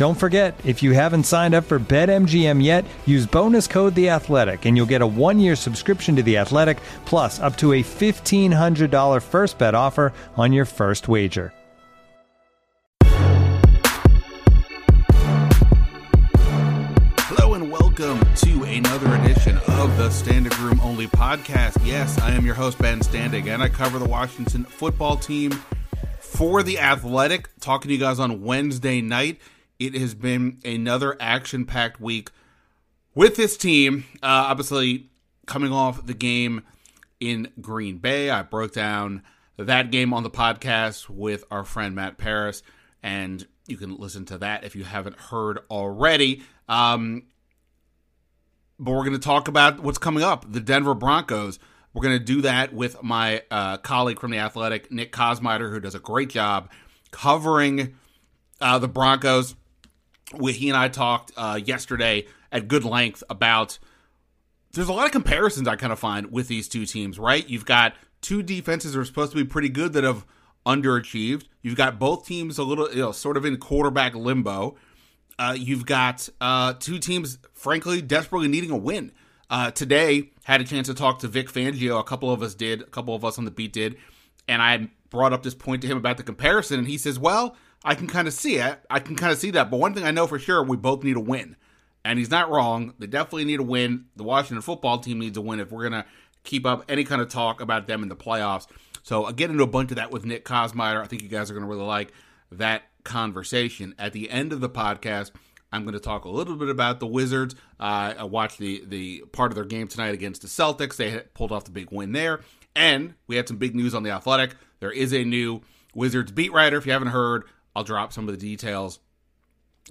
Don't forget, if you haven't signed up for BetMGM yet, use bonus code The Athletic, and you'll get a one-year subscription to The Athletic, plus up to a fifteen hundred dollar first bet offer on your first wager. Hello and welcome to another edition of the Standig Room Only podcast. Yes, I am your host Ben Standig, and I cover the Washington football team for the Athletic. Talking to you guys on Wednesday night. It has been another action-packed week with this team. Uh, obviously, coming off the game in Green Bay, I broke down that game on the podcast with our friend Matt Paris, and you can listen to that if you haven't heard already. Um, but we're going to talk about what's coming up the Denver Broncos. We're going to do that with my uh, colleague from The Athletic, Nick Kosmider, who does a great job covering uh, the Broncos. We, he and I talked uh, yesterday at good length about. There's a lot of comparisons I kind of find with these two teams, right? You've got two defenses that are supposed to be pretty good that have underachieved. You've got both teams a little, you know, sort of in quarterback limbo. Uh, you've got uh, two teams, frankly, desperately needing a win. Uh, today, had a chance to talk to Vic Fangio. A couple of us did. A couple of us on the beat did. And I brought up this point to him about the comparison, and he says, "Well, I can kind of see it. I can kind of see that. But one thing I know for sure, we both need a win." And he's not wrong. They definitely need a win. The Washington football team needs a win if we're gonna keep up any kind of talk about them in the playoffs. So I get into a bunch of that with Nick Kosmider. I think you guys are gonna really like that conversation. At the end of the podcast, I'm going to talk a little bit about the Wizards. Uh, I watched the the part of their game tonight against the Celtics. They pulled off the big win there, and we had some big news on the Athletic. There is a new Wizards beat writer. If you haven't heard, I'll drop some of the details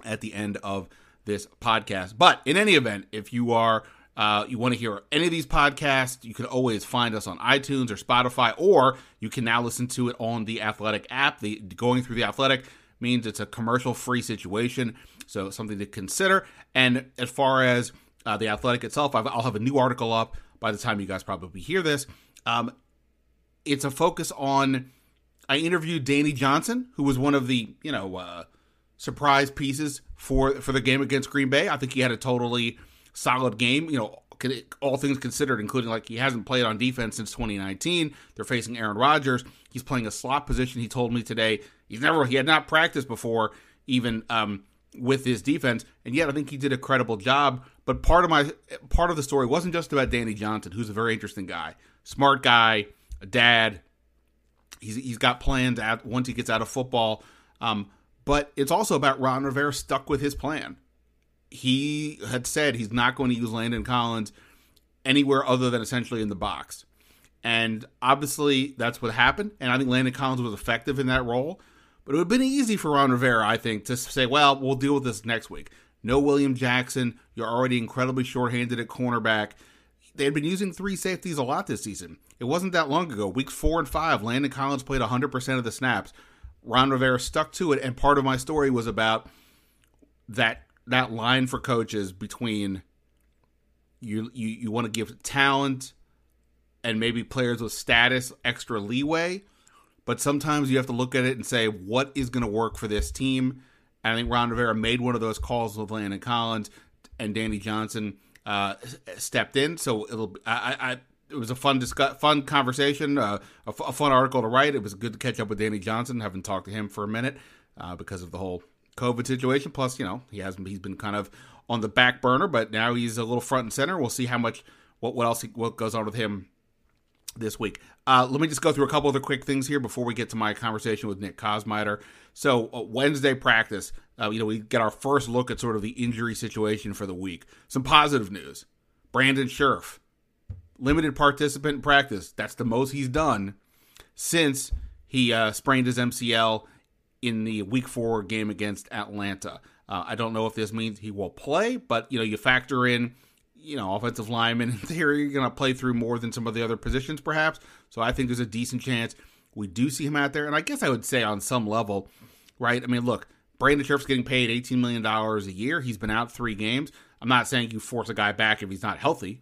at the end of this podcast. But in any event, if you are uh, you want to hear any of these podcasts, you can always find us on iTunes or Spotify, or you can now listen to it on the Athletic app. The going through the Athletic means it's a commercial free situation, so something to consider. And as far as uh, the Athletic itself, i will have a new article up by the time you guys probably hear this. Um, it's a focus on. I interviewed Danny Johnson, who was one of the you know uh, surprise pieces for for the game against Green Bay. I think he had a totally solid game. You know, all things considered, including like he hasn't played on defense since 2019. They're facing Aaron Rodgers. He's playing a slot position. He told me today he's never he had not practiced before, even um, with his defense, and yet I think he did a credible job. But part of my part of the story wasn't just about Danny Johnson, who's a very interesting guy, smart guy, a dad. He's he's got plans at once he gets out of football. Um, but it's also about Ron Rivera stuck with his plan. He had said he's not going to use Landon Collins anywhere other than essentially in the box. And obviously that's what happened. And I think Landon Collins was effective in that role. But it would have been easy for Ron Rivera, I think, to say, well, we'll deal with this next week. No William Jackson. You're already incredibly shorthanded at cornerback. They had been using three safeties a lot this season. It wasn't that long ago. Weeks four and five, Landon Collins played 100% of the snaps. Ron Rivera stuck to it. And part of my story was about that that line for coaches between you you, you want to give talent and maybe players with status extra leeway, but sometimes you have to look at it and say what is going to work for this team. And I think Ron Rivera made one of those calls with Landon Collins and Danny Johnson uh, stepped in. So it'll I, I it was a fun discuss, fun conversation, uh, a, f- a fun article to write. It was good to catch up with Danny Johnson. Haven't talked to him for a minute uh, because of the whole COVID situation. Plus, you know, he has he's been kind of on the back burner, but now he's a little front and center. We'll see how much what what else he, what goes on with him this week. Uh, let me just go through a couple other quick things here before we get to my conversation with Nick Kosmider. So uh, Wednesday practice, uh, you know, we get our first look at sort of the injury situation for the week. Some positive news: Brandon Scherff, limited participant in practice. That's the most he's done since he uh, sprained his MCL in the Week Four game against Atlanta. Uh, I don't know if this means he will play, but you know, you factor in, you know, offensive lineman in theory, you're going to play through more than some of the other positions, perhaps. So I think there's a decent chance we do see him out there. And I guess I would say on some level, right? I mean, look, Brandon Scherff's getting paid $18 million a year. He's been out three games. I'm not saying you force a guy back if he's not healthy.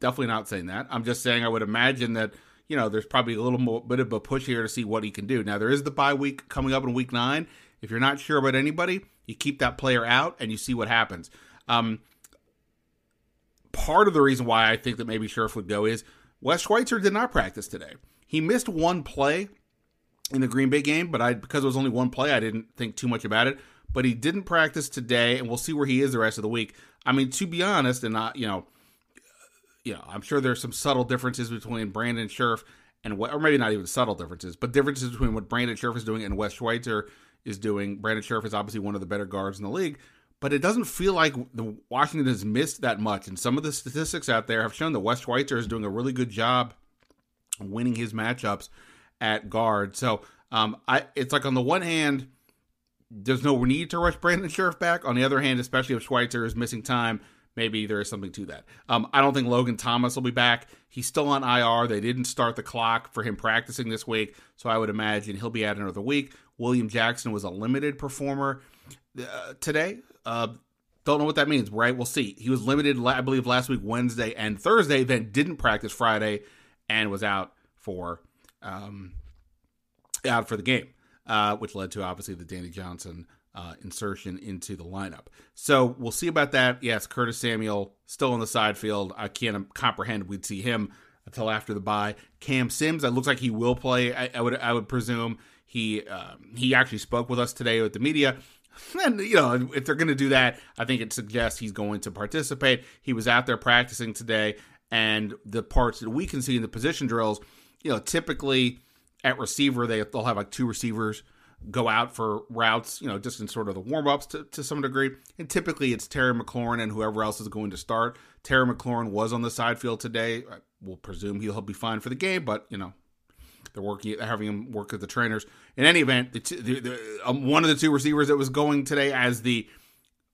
Definitely not saying that. I'm just saying I would imagine that, you know, there's probably a little more, bit of a push here to see what he can do. Now, there is the bye week coming up in week nine. If you're not sure about anybody, you keep that player out and you see what happens. Um, part of the reason why I think that maybe Scherff would go is Wes Schweitzer did not practice today. He missed one play in the Green Bay game, but I because it was only one play, I didn't think too much about it. But he didn't practice today, and we'll see where he is the rest of the week. I mean, to be honest, and not you know, you know, I'm sure there's some subtle differences between Brandon Scherff and what, or maybe not even subtle differences, but differences between what Brandon Scherff is doing and Wes Schweitzer is doing. Brandon Scherff is obviously one of the better guards in the league, but it doesn't feel like the Washington has missed that much. And some of the statistics out there have shown that Wes Schweitzer is doing a really good job winning his matchups at guard. So um, I, it's like on the one hand, there's no need to rush Brandon Scherff back. On the other hand, especially if Schweitzer is missing time, maybe there is something to that. Um, I don't think Logan Thomas will be back. He's still on IR. They didn't start the clock for him practicing this week, so I would imagine he'll be out another week. William Jackson was a limited performer uh, today. Uh, don't know what that means, right? We'll see. He was limited, I believe, last week, Wednesday and Thursday, then didn't practice Friday and was out for um, out for the game, uh, which led to obviously the Danny Johnson uh, insertion into the lineup. So we'll see about that. Yes, Curtis Samuel still on the side field. I can't comprehend we'd see him until after the bye. Cam Sims, it looks like he will play. I, I would I would presume he uh, he actually spoke with us today with the media. And you know, if they're going to do that, I think it suggests he's going to participate. He was out there practicing today, and the parts that we can see in the position drills, you know, typically at receiver they they'll have like two receivers go out for routes, you know, just in sort of the warm ups to, to some degree. And typically it's Terry McLaurin and whoever else is going to start. Terry McLaurin was on the side field today. I will presume he'll be fine for the game, but you know, they're working, having him work with the trainers. In any event, the, the, the um, one of the two receivers that was going today as the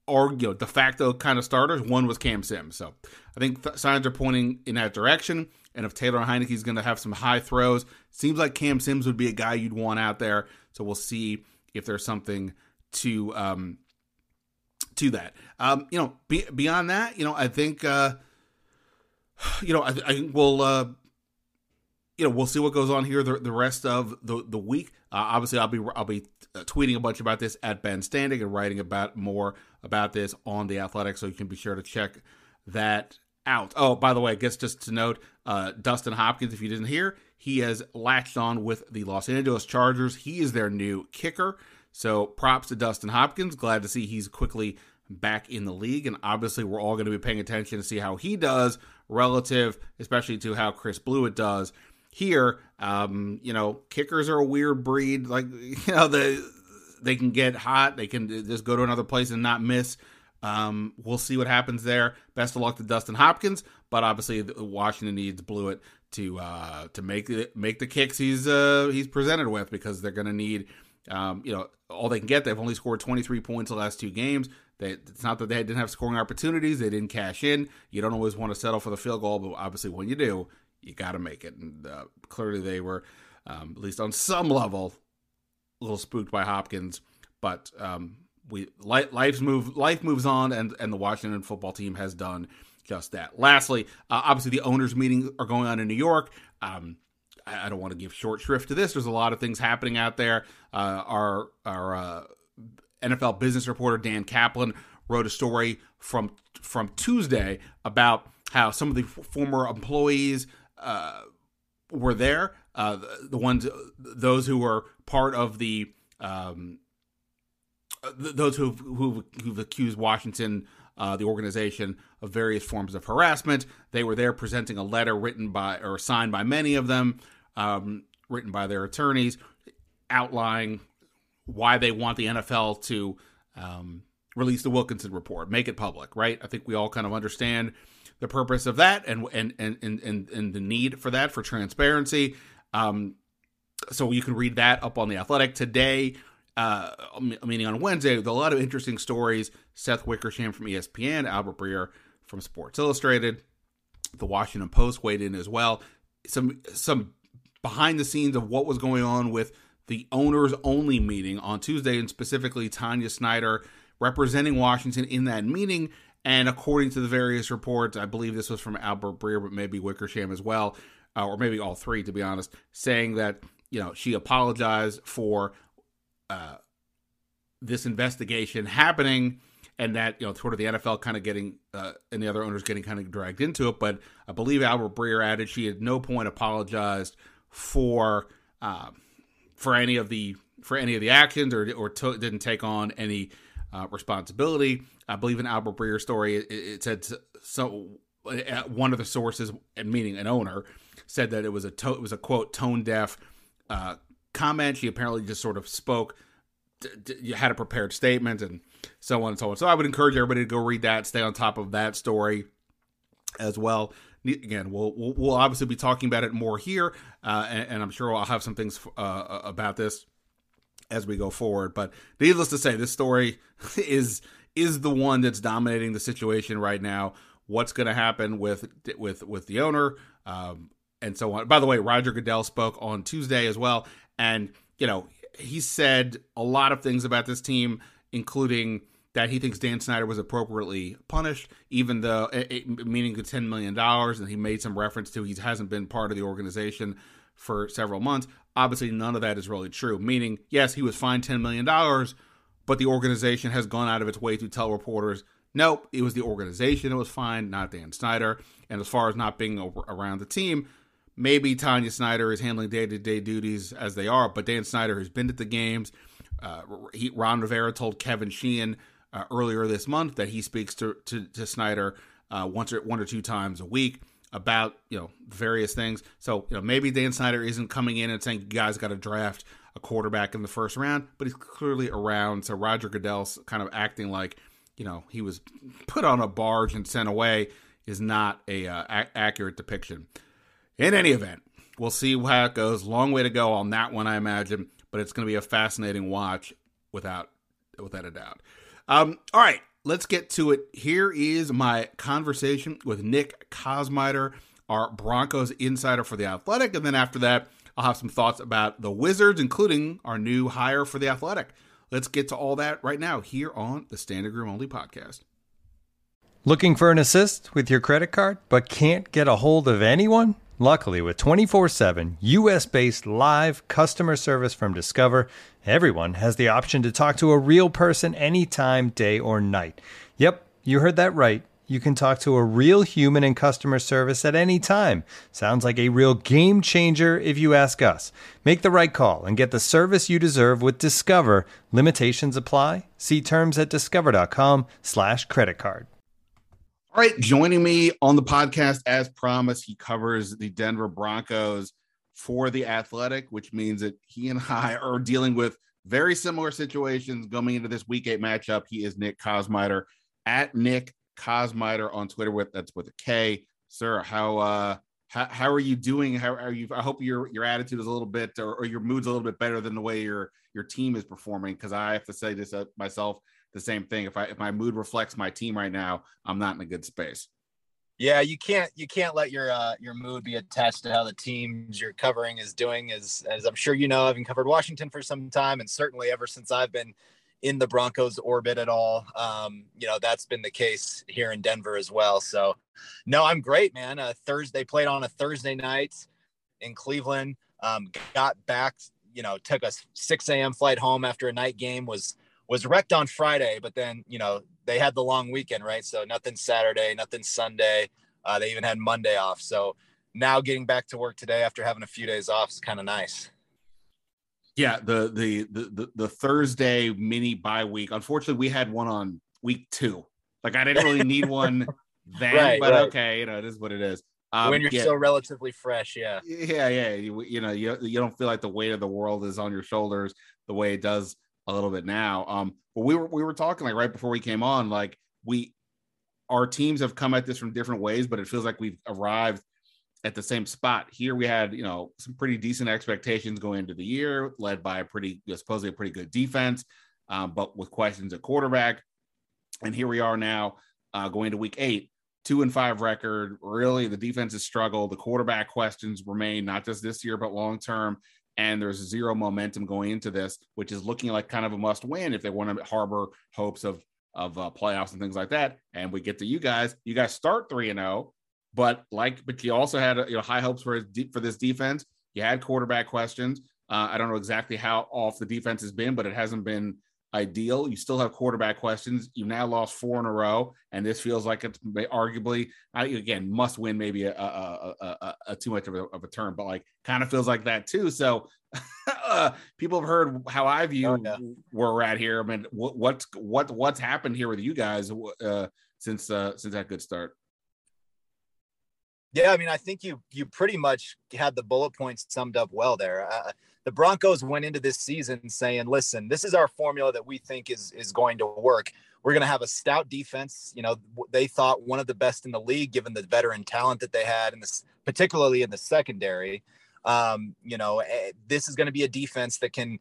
or you know de facto kind of starters, one was Cam Sims. So I think th- signs are pointing in that direction. And if Taylor Heinicke is going to have some high throws, seems like Cam Sims would be a guy you'd want out there. So we'll see if there's something to um, to that. Um, you know, be, beyond that, you know, I think uh, you know I, I will. Uh, you know, we'll see what goes on here the, the rest of the the week. Uh, obviously, I'll be I'll be uh, tweeting a bunch about this at Ben Standig and writing about more about this on the Athletic, so you can be sure to check that out. Oh, by the way, I guess just to note, uh, Dustin Hopkins, if you didn't hear, he has latched on with the Los Angeles Chargers. He is their new kicker. So props to Dustin Hopkins. Glad to see he's quickly back in the league. And obviously, we're all going to be paying attention to see how he does relative, especially to how Chris Blewitt does here, um, you know, kickers are a weird breed. Like, you know, the they can get hot. They can just go to another place and not miss. Um, we'll see what happens there. Best of luck to Dustin Hopkins, but obviously Washington needs Blewitt to uh, to make it, make the kicks he's uh, he's presented with because they're going to need um, you know all they can get. They've only scored 23 points the last two games. They, it's not that they didn't have scoring opportunities; they didn't cash in. You don't always want to settle for the field goal, but obviously when you do, you got to make it. And uh, clearly, they were um, at least on some level a little spooked by Hopkins. But um, we life's move life moves on, and and the Washington football team has done just that. Lastly, uh, obviously the owners' meetings are going on in New York. Um, I, I, don't want to give short shrift to this. There's a lot of things happening out there. Uh, our our uh, NFL business reporter Dan Kaplan wrote a story from from Tuesday about how some of the former employees uh, were there. Uh, the, the, ones, those who were part of the um, those who've, who've, who've accused Washington, uh, the organization, of various forms of harassment. They were there presenting a letter written by or signed by many of them, um, written by their attorneys, outlining why they want the NFL to um, release the Wilkinson report, make it public. Right? I think we all kind of understand the purpose of that and and and and, and the need for that for transparency. Um, so you can read that up on the Athletic today. Uh, meaning on Wednesday, with a lot of interesting stories. Seth Wickersham from ESPN, Albert Breer from Sports Illustrated, the Washington Post weighed in as well. Some some behind the scenes of what was going on with the owners only meeting on Tuesday, and specifically Tanya Snyder representing Washington in that meeting. And according to the various reports, I believe this was from Albert Breer, but maybe Wickersham as well, uh, or maybe all three, to be honest, saying that you know she apologized for uh, this investigation happening and that you know sort of the NFL kind of getting uh, and the other owners getting kind of dragged into it. But I believe Albert Breer added she at no point apologized for uh, for any of the for any of the actions or or didn't take on any uh, responsibility. I believe in Albert Breer's story, it, it said so. Uh, one of the sources, meaning an owner, said that it was a to, it was a quote tone deaf uh, comment. She apparently just sort of spoke, you had a prepared statement, and so on and so on. So I would encourage everybody to go read that, stay on top of that story as well. Again, we'll we'll, we'll obviously be talking about it more here, uh, and, and, I'm sure I'll have some things uh, about this as we go forward. But needless to say, this story is is the one that's dominating the situation right now. What's going to happen with with with the owner um, and so on? By the way, Roger Goodell spoke on Tuesday as well, and you know he said a lot of things about this team, including that he thinks Dan Snyder was appropriately punished, even though it, meaning the ten million dollars, and he made some reference to he hasn't been part of the organization for several months. Obviously, none of that is really true. Meaning, yes, he was fined ten million dollars, but the organization has gone out of its way to tell reporters, nope, it was the organization that was fined, not Dan Snyder. And as far as not being around the team, maybe Tanya Snyder is handling day to day duties as they are, but Dan Snyder has been at the games. Uh, he, Ron Rivera told Kevin Sheehan uh, earlier this month that he speaks to to, to Snyder uh, once or one or two times a week about you know various things. So you know maybe Dan Snyder isn't coming in and saying you guys got to draft a quarterback in the first round, but he's clearly around. So Roger Goodell's kind of acting like you know he was put on a barge and sent away is not a, uh, a- accurate depiction. In any event, we'll see how it goes. Long way to go on that one, I imagine, but it's going to be a fascinating watch without without a doubt. Um, all right, let's get to it. Here is my conversation with Nick Kosmider, our Broncos insider for the Athletic, and then after that, I'll have some thoughts about the Wizards, including our new hire for the Athletic. Let's get to all that right now here on the Standig Room Only podcast. Looking for an assist with your credit card, but can't get a hold of anyone? Luckily, with 24 7 US based live customer service from Discover, everyone has the option to talk to a real person anytime, day or night. Yep, you heard that right. You can talk to a real human in customer service at any time. Sounds like a real game changer if you ask us. Make the right call and get the service you deserve with Discover. Limitations apply. See terms at discover.com/slash credit card. All right, joining me on the podcast as promised, he covers the Denver Broncos for the Athletic, which means that he and I are dealing with very similar situations going into this week eight matchup. He is Nick Kosmider at Nick Kosmider on Twitter with that's with a K. Sir, how uh how, how are you doing? How are you? I hope your your attitude is a little bit or, or your mood's a little bit better than the way your your team is performing. Because I have to say this uh, myself the same thing. If I if my mood reflects my team right now, I'm not in a good space. Yeah, you can't you can't let your uh, your mood be attached to how the teams you're covering is doing. As as I'm sure you know, I've covered Washington for some time, and certainly ever since I've been in the Broncos orbit at all, um, you know that's been the case here in Denver as well. So, no, I'm great, man. Uh, Thursday played on a Thursday night in Cleveland. Um, got back, you know, took a 6 a.m. flight home after a night game. Was was wrecked on Friday, but then you know they had the long weekend, right? So nothing Saturday, nothing Sunday. Uh, they even had Monday off. So now getting back to work today after having a few days off is kind of nice. Yeah, the the the the, Thursday mini bye week. Unfortunately, we had one on week two. Like I didn't really need one then, right, but right. okay, you know, it is what it is. Um, when you're yeah, still relatively fresh, yeah, yeah, yeah. You, you know, you, you don't feel like the weight of the world is on your shoulders the way it does a little bit now. Um, but we were we were talking like right before we came on, like we our teams have come at this from different ways, but it feels like we've arrived at the same spot. Here we had, you know, some pretty decent expectations going into the year, led by a pretty, supposedly a pretty good defense, um, but with questions at quarterback. And here we are now uh, going to week eight, two and five record. Really, the defense has struggled. The quarterback questions remain not just this year, but long term. And there's zero momentum going into this, which is looking like kind of a must win if they want to harbor hopes of of uh, playoffs and things like that. And we get to you guys. You guys start three and zero, oh, but like, but you also had you know high hopes for for this defense. You had quarterback questions. Uh, I don't know exactly how off the defense has been, but it hasn't been ideal. You still have quarterback questions. You've now lost four in a row, and this feels like it's arguably again must win. Maybe a, a, a, a too much of a, of a, term, but like kind of feels like that too. So uh, people have heard how I view oh, yeah. where we're at here. I mean, what, what's what what's happened here with you guys uh, since uh, since that good start? Yeah, I mean, I think you you pretty much had the bullet points summed up well there. Uh, the Broncos went into this season saying, "Listen, this is our formula that we think is is going to work. We're going to have a stout defense. You know, they thought one of the best in the league, given the veteran talent that they had, and this particularly in the secondary. Um, you know, eh, this is going to be a defense that can,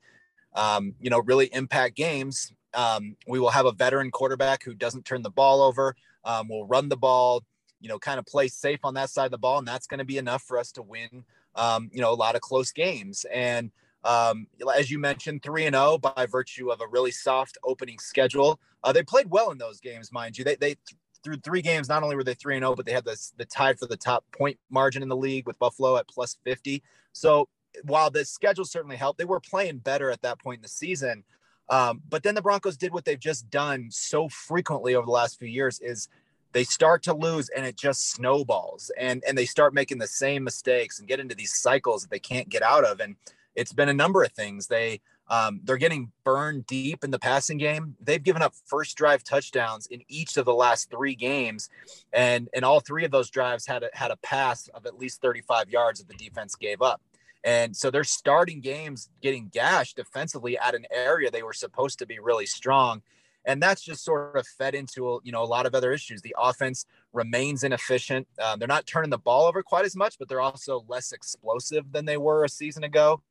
um, you know, really impact games. Um, we will have a veteran quarterback who doesn't turn the ball over. Um, we'll run the ball. You know, kind of play safe on that side of the ball, and that's going to be enough for us to win um, you know, a lot of close games. And um, as you mentioned, 3 and 0 by virtue of a really soft opening schedule. Uh, they played well in those games, mind you. They, they through three games, not only were they 3 and 0, but they had the, the tied for the top point margin in the league with Buffalo at plus 50. So while the schedule certainly helped, they were playing better at that point in the season. Um, but then the Broncos did what they've just done so frequently over the last few years is they start to lose and it just snowballs and and they start making the same mistakes and get into these cycles that they can't get out of and it's been a number of things. They um, they're getting burned deep in the passing game. They've given up first drive touchdowns in each of the last three games and and all three of those drives had a, had a pass of at least 35 yards that the defense gave up. And so they're starting games getting gashed defensively at an area they were supposed to be really strong and that's just sort of fed into you know a lot of other issues. The offense remains inefficient. Uh, they're not turning the ball over quite as much, but they're also less explosive than they were a season ago.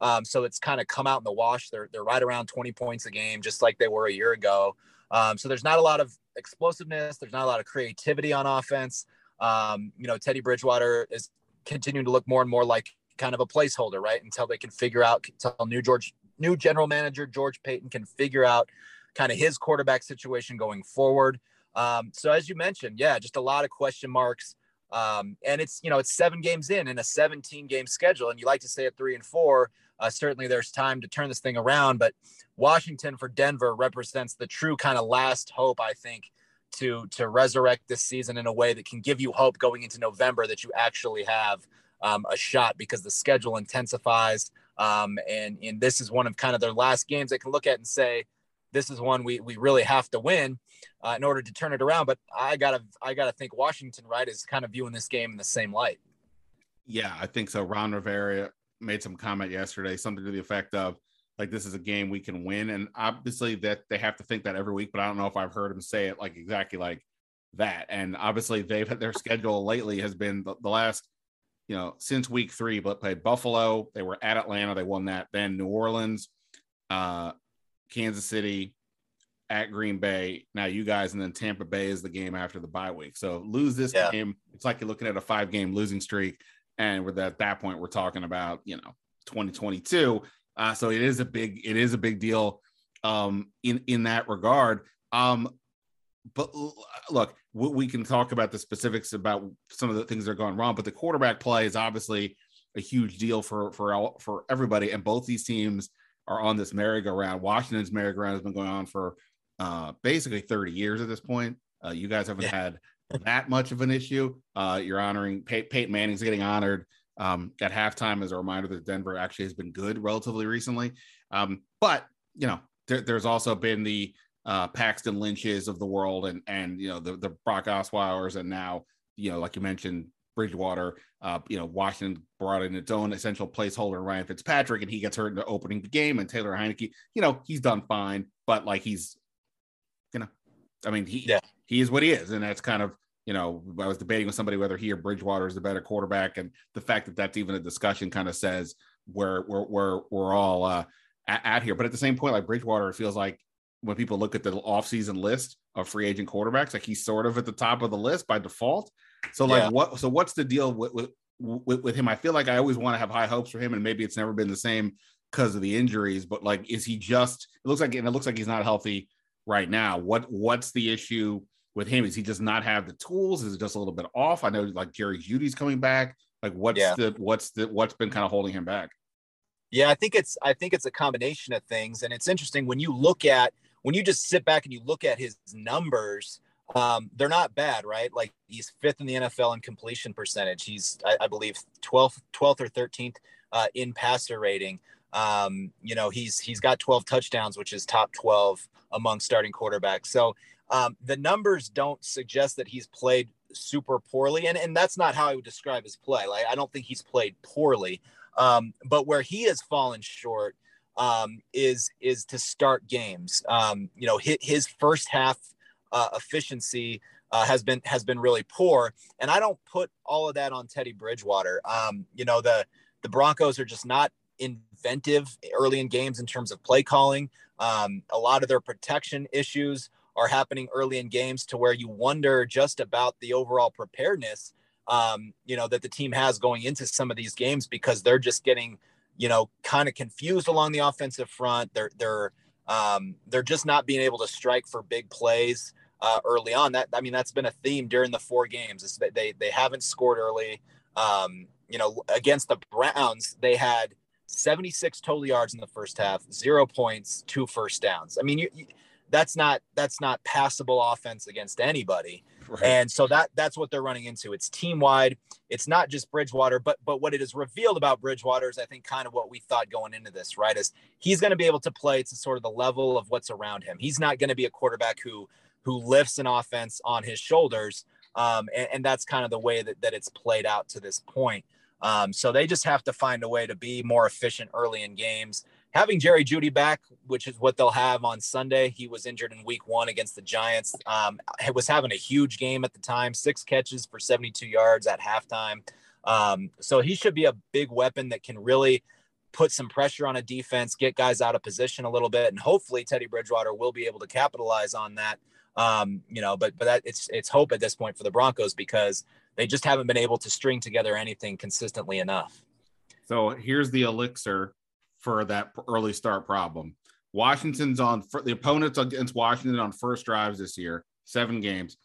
Um, so it's kind of come out in the wash. They're they're right around 20 points a game, just like they were a year ago. Um, so there's not a lot of explosiveness. There's not a lot of creativity on offense. Um, you know, Teddy Bridgewater is continuing to look more and more like kind of a placeholder, right? Until they can figure out, until new George, new general manager George Paton can figure out kind of his quarterback situation going forward. Um, so as you mentioned, yeah, just a lot of question marks. Um, and it's you know it's seven games in in a 17 game schedule, and you like to say at three and four. Uh, certainly, there's time to turn this thing around, but Washington for Denver represents the true kind of last hope, I think, to to resurrect this season in a way that can give you hope going into November that you actually have um, a shot because the schedule intensifies. Um, and and this is one of kind of their last games they can look at and say, this is one we, we really have to win uh, in order to turn it around. But I gotta I gotta think Washington right is kind of viewing this game in the same light. Yeah, I think so. Ron Rivera made some comment yesterday, something to the effect of like this is a game we can win, and obviously that they have to think that every week. But I don't know if I've heard him say it like exactly like that. And obviously they've had their schedule lately has been the, the last you know since week three, but played Buffalo. They were at Atlanta, they won that. Then New Orleans, uh, Kansas City, at Green Bay. Now you guys, and then Tampa Bay is the game after the bye week. So lose this yeah. game, it's like you're looking at a five game losing streak, and we're at that point we're talking about you know 2022. Uh, so it is a big it is a big deal um, in in that regard. Um, but look, we can talk about the specifics about some of the things that are going wrong, but the quarterback play is obviously a huge deal for for all, for everybody, and both these teams are on this merry-go-round. Washington's merry-go-round has been going on for uh, basically 30 years at this point. Uh, you guys haven't yeah. had that much of an issue. Uh, you're honoring Pey- Peyton Manning's getting honored um, at halftime as a reminder that Denver actually has been good relatively recently. Um, but you know, there, there's also been the uh, Paxton Lynches of the world, and and you know the the Brock Osweiler's, and now you know, like you mentioned, Bridgewater. Uh, you know, Washington brought in its own essential placeholder, Ryan Fitzpatrick, and he gets hurt in the opening the game. And Taylor Heinicke, you know, he's done fine, but like he's, you know, I mean, he yeah. he is what he is, and that's kind of you know, I was debating with somebody whether he or Bridgewater is the better quarterback, and the fact that that's even a discussion kind of says we're we're we're we're all uh, at, at, here. But at the same point, like Bridgewater, it feels like when people look at the offseason list of free agent quarterbacks, like he's sort of at the top of the list by default. So like yeah. what? So what's the deal with, with with with him? I feel like I always want to have high hopes for him, and maybe it's never been the same because of the injuries. But like, is he just? It looks like and it looks like he's not healthy right now. What what's the issue? with him? Is he just not have the tools? Is it just a little bit off? I know like Jerry Jeudy's coming back. Like what's yeah. the what's the what's been kind of holding him back? Yeah, I think it's I think it's a combination of things, and it's interesting when you look at when you just sit back and you look at his numbers. Um, they're not bad, right? Like he's fifth in the NFL in completion percentage. He's, I, I believe, 12th, 12th or 13th uh, in passer rating. Um, you know, he's he's got 12 touchdowns, which is top 12 among starting quarterbacks. So um, the numbers don't suggest that he's played super poorly, and and that's not how I would describe his play. Like I don't think he's played poorly, um, but where he has fallen short um, is is to start games. Um, you know, hit his first half uh, efficiency uh, has been has been really poor, and I don't put all of that on Teddy Bridgewater. Um, you know, the the Broncos are just not inventive early in games in terms of play calling. Um, a lot of their protection issues are happening early in games to where you wonder just about the overall preparedness um, you know that the team has going into some of these games because they're just getting you know kind of confused along the offensive front they're they're um, they're just not being able to strike for big plays uh, early on that i mean that's been a theme during the four games is that they they haven't scored early um, you know against the browns they had 76 total yards in the first half zero points two first downs i mean you, you that's not that's not passable offense against anybody. Right. And so that that's what they're running into. It's team wide. It's not just Bridgewater, but but what it has revealed about Bridgewater is I think kind of what we thought going into this, right? Is he's going to be able to play to sort of the level of what's around him. He's not going to be a quarterback who who lifts an offense on his shoulders. Um, and, and that's kind of the way that, that it's played out to this point. Um, so they just have to find a way to be more efficient early in games having Jerry Jeudy back, which is what they'll have on Sunday. He was injured in week one against the Giants. Um, was having a huge game at the time, six catches for 72 yards at halftime. Um, so he should be a big weapon that can really put some pressure on a defense, get guys out of position a little bit, and hopefully Teddy Bridgewater will be able to capitalize on that. Um, you know, but but that it's it's hope at this point for the Broncos because they just haven't been able to string together anything consistently enough. So here's the elixir for that early start problem. Washington's on the opponents against Washington on first drives this year, seven games,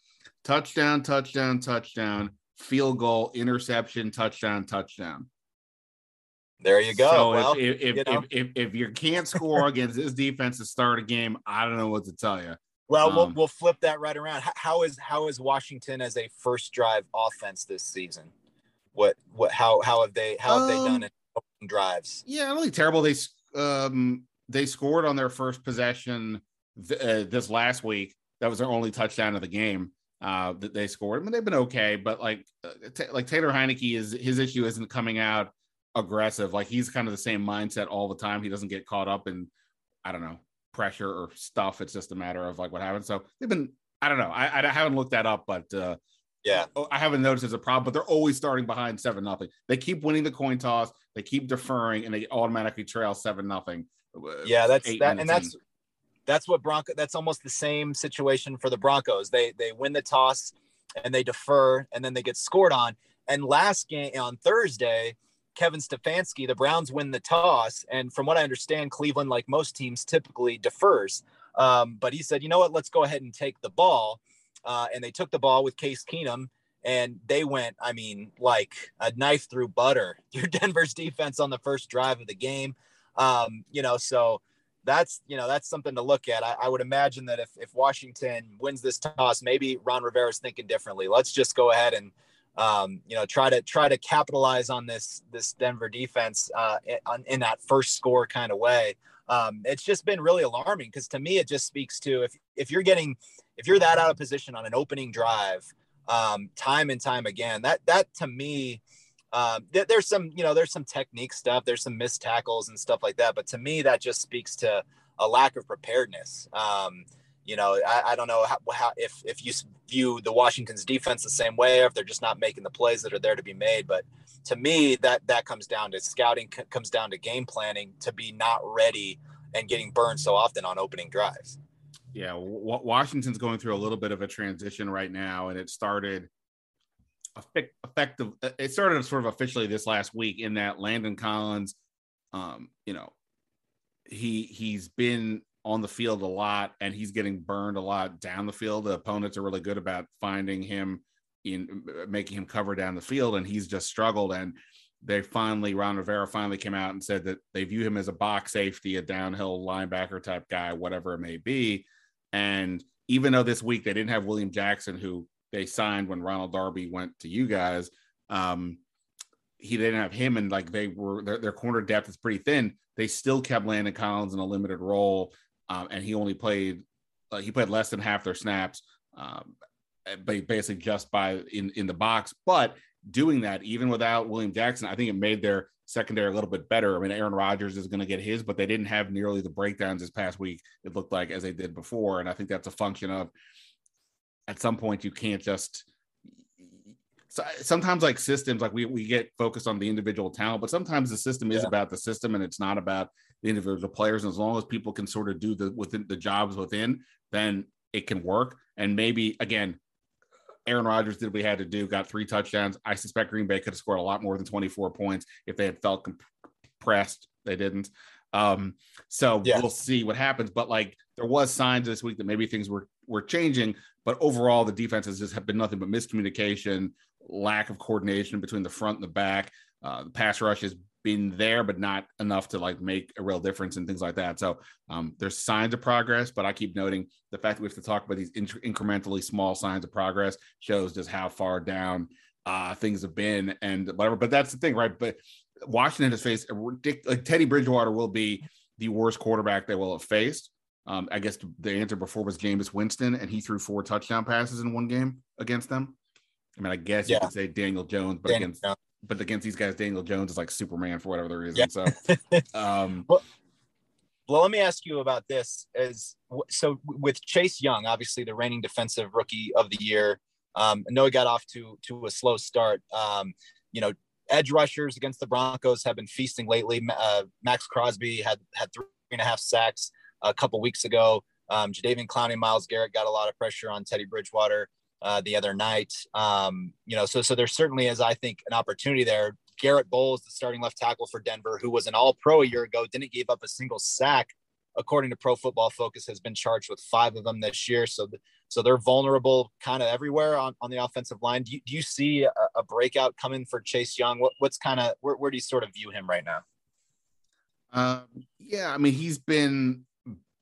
touchdown, touchdown, touchdown, field goal, interception, touchdown, touchdown. There you go. So well, if, if, you if, if, if, you can't score against this defense to start a game, I don't know what to tell you. Well, um, we'll, we'll flip that right around. How is how is Washington as a first drive offense this season? What what how how have they how have um, they done it drives. Yeah, I don't really terrible. They um they scored on their first possession th- uh, this last week. That was their only touchdown of the game. Uh, that they scored. I mean, they've been okay, but like uh, t- like Taylor Heinicke is his issue isn't coming out aggressive. Like he's kind of the same mindset all the time. He doesn't get caught up in I don't know pressure or stuff. It's just a matter of like what happens. So they've been. I don't know. I, I haven't looked that up, but uh, yeah, oh, I haven't noticed as a problem, but they're always starting behind seven nothing. They keep winning the coin toss, they keep deferring, and they automatically trail seven nothing. Uh, yeah, that's that, and that's that's what Bronco. That's almost the same situation for the Broncos. They they win the toss and they defer, and then they get scored on. And last game on Thursday, Kevin Stefanski, the Browns win the toss, and from what I understand, Cleveland, like most teams, typically defers. Um, but he said, you know what? Let's go ahead and take the ball uh, and they took the ball with Case Keenum, and they went, I mean, like a knife through butter through Denver's defense on the first drive of the game. Um, you know, so that's you know that's something to look at. I, I, would imagine that if if Washington wins this toss, maybe Ron Rivera's thinking differently. Let's just go ahead and um, you know, try to try to capitalize on this this Denver defense uh, in, in that first score kind of way. Um, it's just been really alarming because to me it just speaks to if if you're getting if you're that out of position on an opening drive um, time and time again, that that to me um, th- there's some you know there's some technique stuff, there's some missed tackles and stuff like that, but to me that just speaks to a lack of preparedness. Um, you know, I, I don't know how, how, if if you view the Washington's defense the same way, or if they're just not making the plays that are there to be made. But to me, that that comes down to scouting, c- comes down to game planning to be not ready and getting burned so often on opening drives. Yeah, w- Washington's going through a little bit of a transition right now, and it started effective. Uh, it started sort of officially this last week in that Landon Collins, um, you know, he he's been on the field a lot and he's getting burned a lot down the field. The opponents are really good about finding him in making him cover down the field, and he's just struggled. And they finally, Ron Rivera finally came out and said that they view him as a box safety, a downhill linebacker type guy, whatever it may be. And even though this week they didn't have William Jackson, who they signed when Ronald Darby went to you guys, um, he didn't have him, and like they were their, their corner depth is pretty thin. They still kept Landon Collins in a limited role um, and he only played uh, he played less than half their snaps, um, basically just by in in the box. But doing that even without William Jackson, I think it made their secondary a little bit better. I mean, Aaron Rodgers is going to get his, but they didn't have nearly the breakdowns this past week. It looked like as they did before, and I think that's a function of at some point you can't just so sometimes like systems like we, we get focused on the individual talent but sometimes the system is yeah. about the system and it's not about the individual players and as long as people can sort of do the within the jobs within then it can work and maybe again Aaron Rodgers did what he had to do, got three touchdowns. I suspect Green Bay could have scored a lot more than 24 points if they had felt compressed. They didn't. Um, so yeah. we'll see what happens. But like there was signs this week that maybe things were were changing, but overall the defense has just have been nothing but miscommunication, lack of coordination between the front and the back. Uh, the pass rush has been there, but not enough to like make a real difference and things like that. So um, there's signs of progress, but I keep noting the fact that we have to talk about these incrementally small signs of progress shows just how far down uh, things have been and whatever. But that's the thing, right? But Washington has faced a ridiculous. Like Teddy Bridgewater will be the worst quarterback they will have faced. Um, I guess the answer before was Jameis Winston, and he threw four touchdown passes in one game against them. I mean, I guess yeah. you could say Daniel Jones, but Daniel against Jones. But against these guys, Daniel Jones is like Superman for whatever the reason. Yeah. So, um, well, well, let me ask you about this. As so with Chase Young, obviously the reigning defensive rookie of the year. Um, I know he got off to to a slow start. Um, you know, edge rushers against the Broncos have been feasting lately. Uh, Maxx Crosby had had three and a half sacks a couple weeks ago. Um, Jadeveon Clowney, Myles Garrett got a lot of pressure on Teddy Bridgewater uh, the other night. Um, you know, so so there certainly is, I think, an opportunity there. Garett Bolles, the starting left tackle for Denver, who was an All Pro a year ago, didn't give up a single sack. According to Pro Football Focus, has been charged with five of them this year. So, so they're vulnerable kind of everywhere on, on the offensive line. Do you, do you see a, a breakout coming for Chase Young? What, what's kind of where, where do you sort of view him right now? Um, yeah, I mean, he's been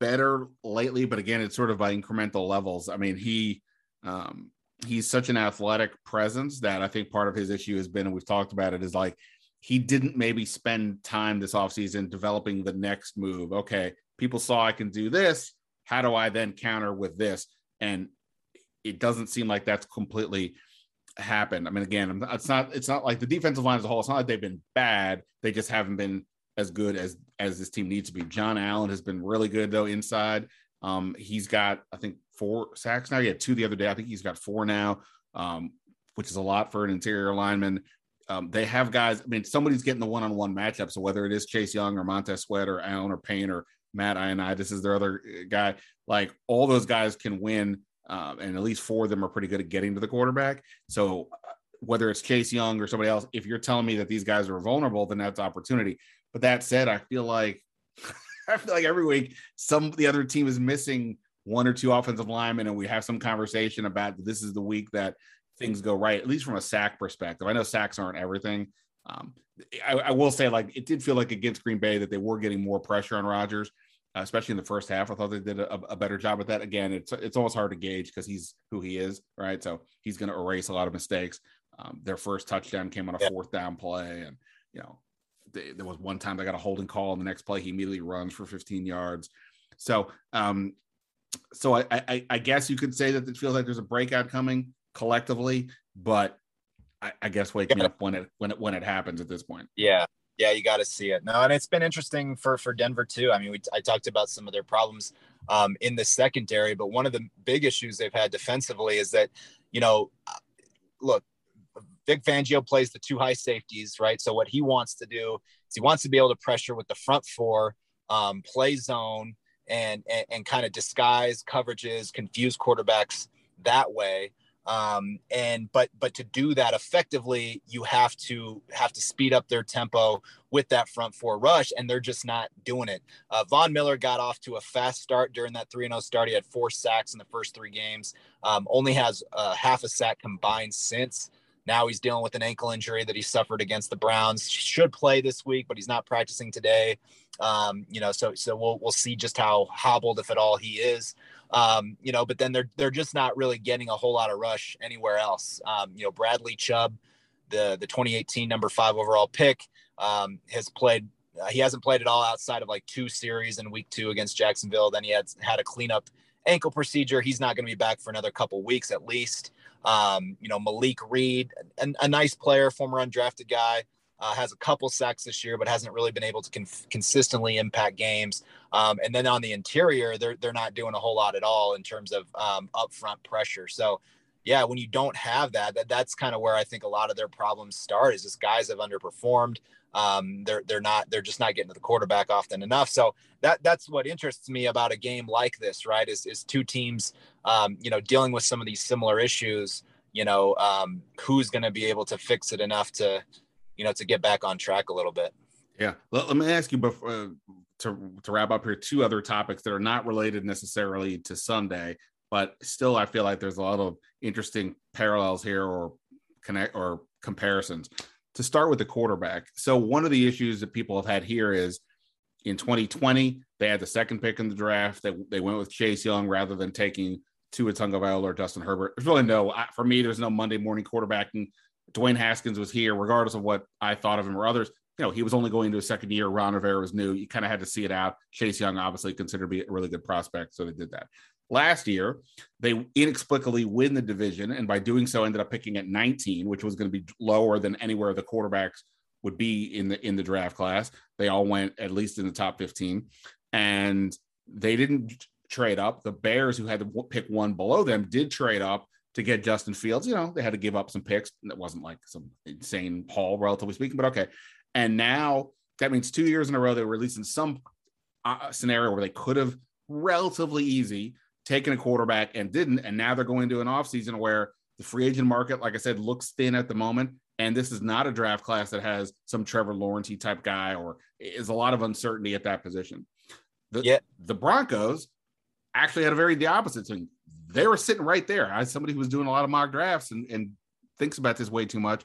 better lately, but again, it's sort of by incremental levels. I mean, he um, he's such an athletic presence that I think part of his issue has been, and we've talked about it, is like he didn't maybe spend time this offseason developing the next move. Okay, people saw I can do this. How do I then counter with this? And it doesn't seem like that's completely happened. I mean, again, it's not it's not like the defensive line as a whole. It's not like they've been bad. They just haven't been as good as as this team needs to be. John Allen has been really good though inside. Um, he's got I think four sacks now. He had two the other day. I think he's got four now, um, which is a lot for an interior lineman. Um, they have guys. I mean, somebody's getting the one-on-one matchup. So whether it is Chase Young or Montez Sweat or Allen or Payne or Matt Ioannidis is their other uh, guy. Like all those guys can win, uh, and at least four of them are pretty good at getting to the quarterback. So uh, whether it's Chase Young or somebody else, if you're telling me that these guys are vulnerable, then that's opportunity. But that said, I feel like I feel like every week some the other team is missing one or two offensive linemen, and we have some conversation about this is the week that things go right, at least from a sack perspective. I know sacks aren't everything. Um, I, I, will say, like, it did feel like against Green Bay that they were getting more pressure on Rodgers, uh, especially in the first half. I thought they did a, a better job with that. Again, it's it's almost hard to gauge because he's who he is, right? So he's going to erase a lot of mistakes. Um, their first touchdown came on a fourth down play, and you know there was one time they got a holding call, and the next play he immediately runs for 15 yards. So, um, so I, I, I guess you could say that it feels like there's a breakout coming collectively, but I, I guess wake yeah. me up when it when it when it happens at this point. Yeah, yeah, you got to see it. No, and it's been interesting for for Denver too. I mean, we I talked about some of their problems um, in the secondary, but one of the big issues they've had defensively is that, you know, look, Vic Fangio plays the two high safeties, right? So what he wants to do is he wants to be able to pressure with the front four, um, play zone, and and, and kind of disguise coverages, confuse quarterbacks that way. Um, and but but to do that effectively you have to have to speed up their tempo with that front four rush and they're just not doing it. Uh, von miller got off to a fast start during that three and zero start. He had four sacks in the first three games um, only has uh, half a sack combined since now he's dealing with an ankle injury that he suffered against the Browns. Should play this week, but he's not practicing today. Um, you know, so so we'll we'll see just how hobbled, if at all, he is. Um, you know, but then they're they're just not really getting a whole lot of rush anywhere else. Um, you know, Bradley Chubb, the the 2018 number five overall pick, um, has played. Uh, he hasn't played at all outside of like two series in week two against Jacksonville. Then he had had a cleanup ankle procedure. He's not going to be back for another couple weeks at least. Um, you know, Malik Reed, a, a nice player, former undrafted guy, uh, has a couple sacks this year, but hasn't really been able to con- consistently impact games. Um, and then on the interior, they're they're not doing a whole lot at all in terms of um, upfront pressure. So, yeah, when you don't have that, that that's kind of where I think a lot of their problems start. Is just guys have underperformed. Um, they're they're not they're just not getting to the quarterback often enough. So that that's what interests me about a game like this, right? Is is two teams, um, you know, dealing with some of these similar issues. You know, um, who's going to be able to fix it enough to, you know, to get back on track a little bit. Yeah. Let, let me ask you before uh, to to wrap up here two other topics that are not related necessarily to Sunday, but still I feel like there's a lot of interesting parallels here or connect or comparisons to start with the quarterback. So one of the issues that people have had here is in 2020 they had the second pick in the draft. They they went with Chase Young rather than taking Tua Tagovailoa or Justin Herbert. There's really no for me. There's no Monday morning quarterbacking. Dwayne Haskins was here, regardless of what I thought of him or others. You know, he was only going to a second year. Ron Rivera was new. You kind of had to see it out. Chase Young, obviously, considered to be a really good prospect, so they did that. Last year, they inexplicably win the division, and by doing so, ended up picking at 19, which was going to be lower than anywhere the quarterbacks would be in the in the draft class. They all went at least in the top 15, and they didn't trade up. The Bears, who had to pick one below them, did trade up to get Justin Fields. You know, they had to give up some picks. That wasn't like some insane haul, relatively speaking, but okay. And now that means two years in a row they're releasing some uh, scenario where they could have relatively easy taken a quarterback and didn't. And now they're going to an offseason where the free agent market, like I said, looks thin at the moment. And this is not a draft class that has some Trevor Lawrence type guy or is a lot of uncertainty at that position. The, yeah. the Broncos actually had a very the opposite thing. They were sitting right there. I somebody who was doing a lot of mock drafts and, and thinks about this way too much.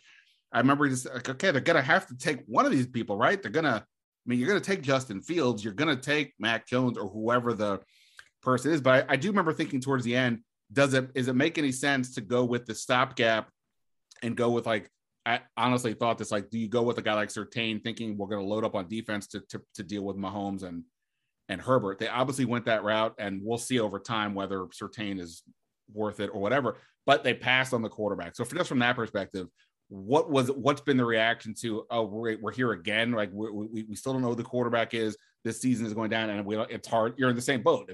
I remember just like, okay, they're gonna have to take one of these people, right? They're gonna, I mean, you're gonna take Justin Fields, you're gonna take Mac Jones or whoever the person is. But I, I, do remember thinking towards the end, does it is it make any sense to go with the stopgap and go with like I honestly thought this like, do you go with a guy like Surtain thinking we're to load up on defense to, to, to deal with Mahomes and and Herbert? They obviously went that route, and we'll see over time whether Surtain is worth it or whatever. But they passed on the quarterback. So for just from that perspective, what was what's been the reaction to? Oh, we're, we're here again. Like we, we, we still don't know who the quarterback is this season is going down, and we it's hard. You're in the same boat.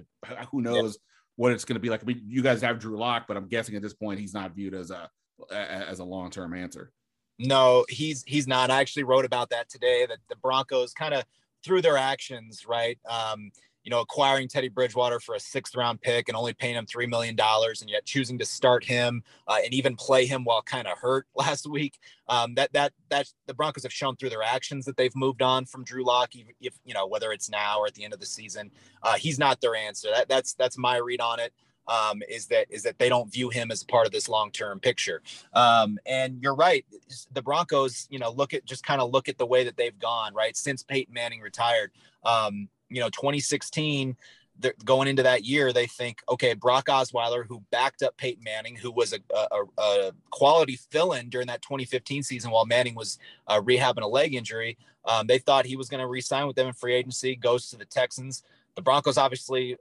Who knows yeah. what it's going to be like? I mean, you guys have Drew Lock, but I'm guessing at this point he's not viewed as a as a long term answer. No, he's he's not. I actually wrote about that today. That the Broncos kind of through their actions, right? Um, you know, acquiring Teddy Bridgewater for a sixth round pick and only paying him $3 million and yet choosing to start him uh, and even play him while kind of hurt last week. Um, that, that, that the Broncos have shown through their actions that they've moved on from Drew Lock, if, you know, whether it's now or at the end of the season, uh, he's not their answer. That, that's, that's my read on it. Um, is that is that they don't view him as part of this long term picture. Um, and you're right, the Broncos, you know, look at just kind of look at the way that they've gone right since Peyton Manning retired. Um, you know 2016 going into that year, they think, okay, Brock Osweiler, who backed up Peyton Manning, who was a, a, a quality fill-in during that 2015 season while Manning was uh, rehabbing a leg injury. Um, they thought he was going to re-sign with them in free agency. Goes to the Texans. The Broncos obviously,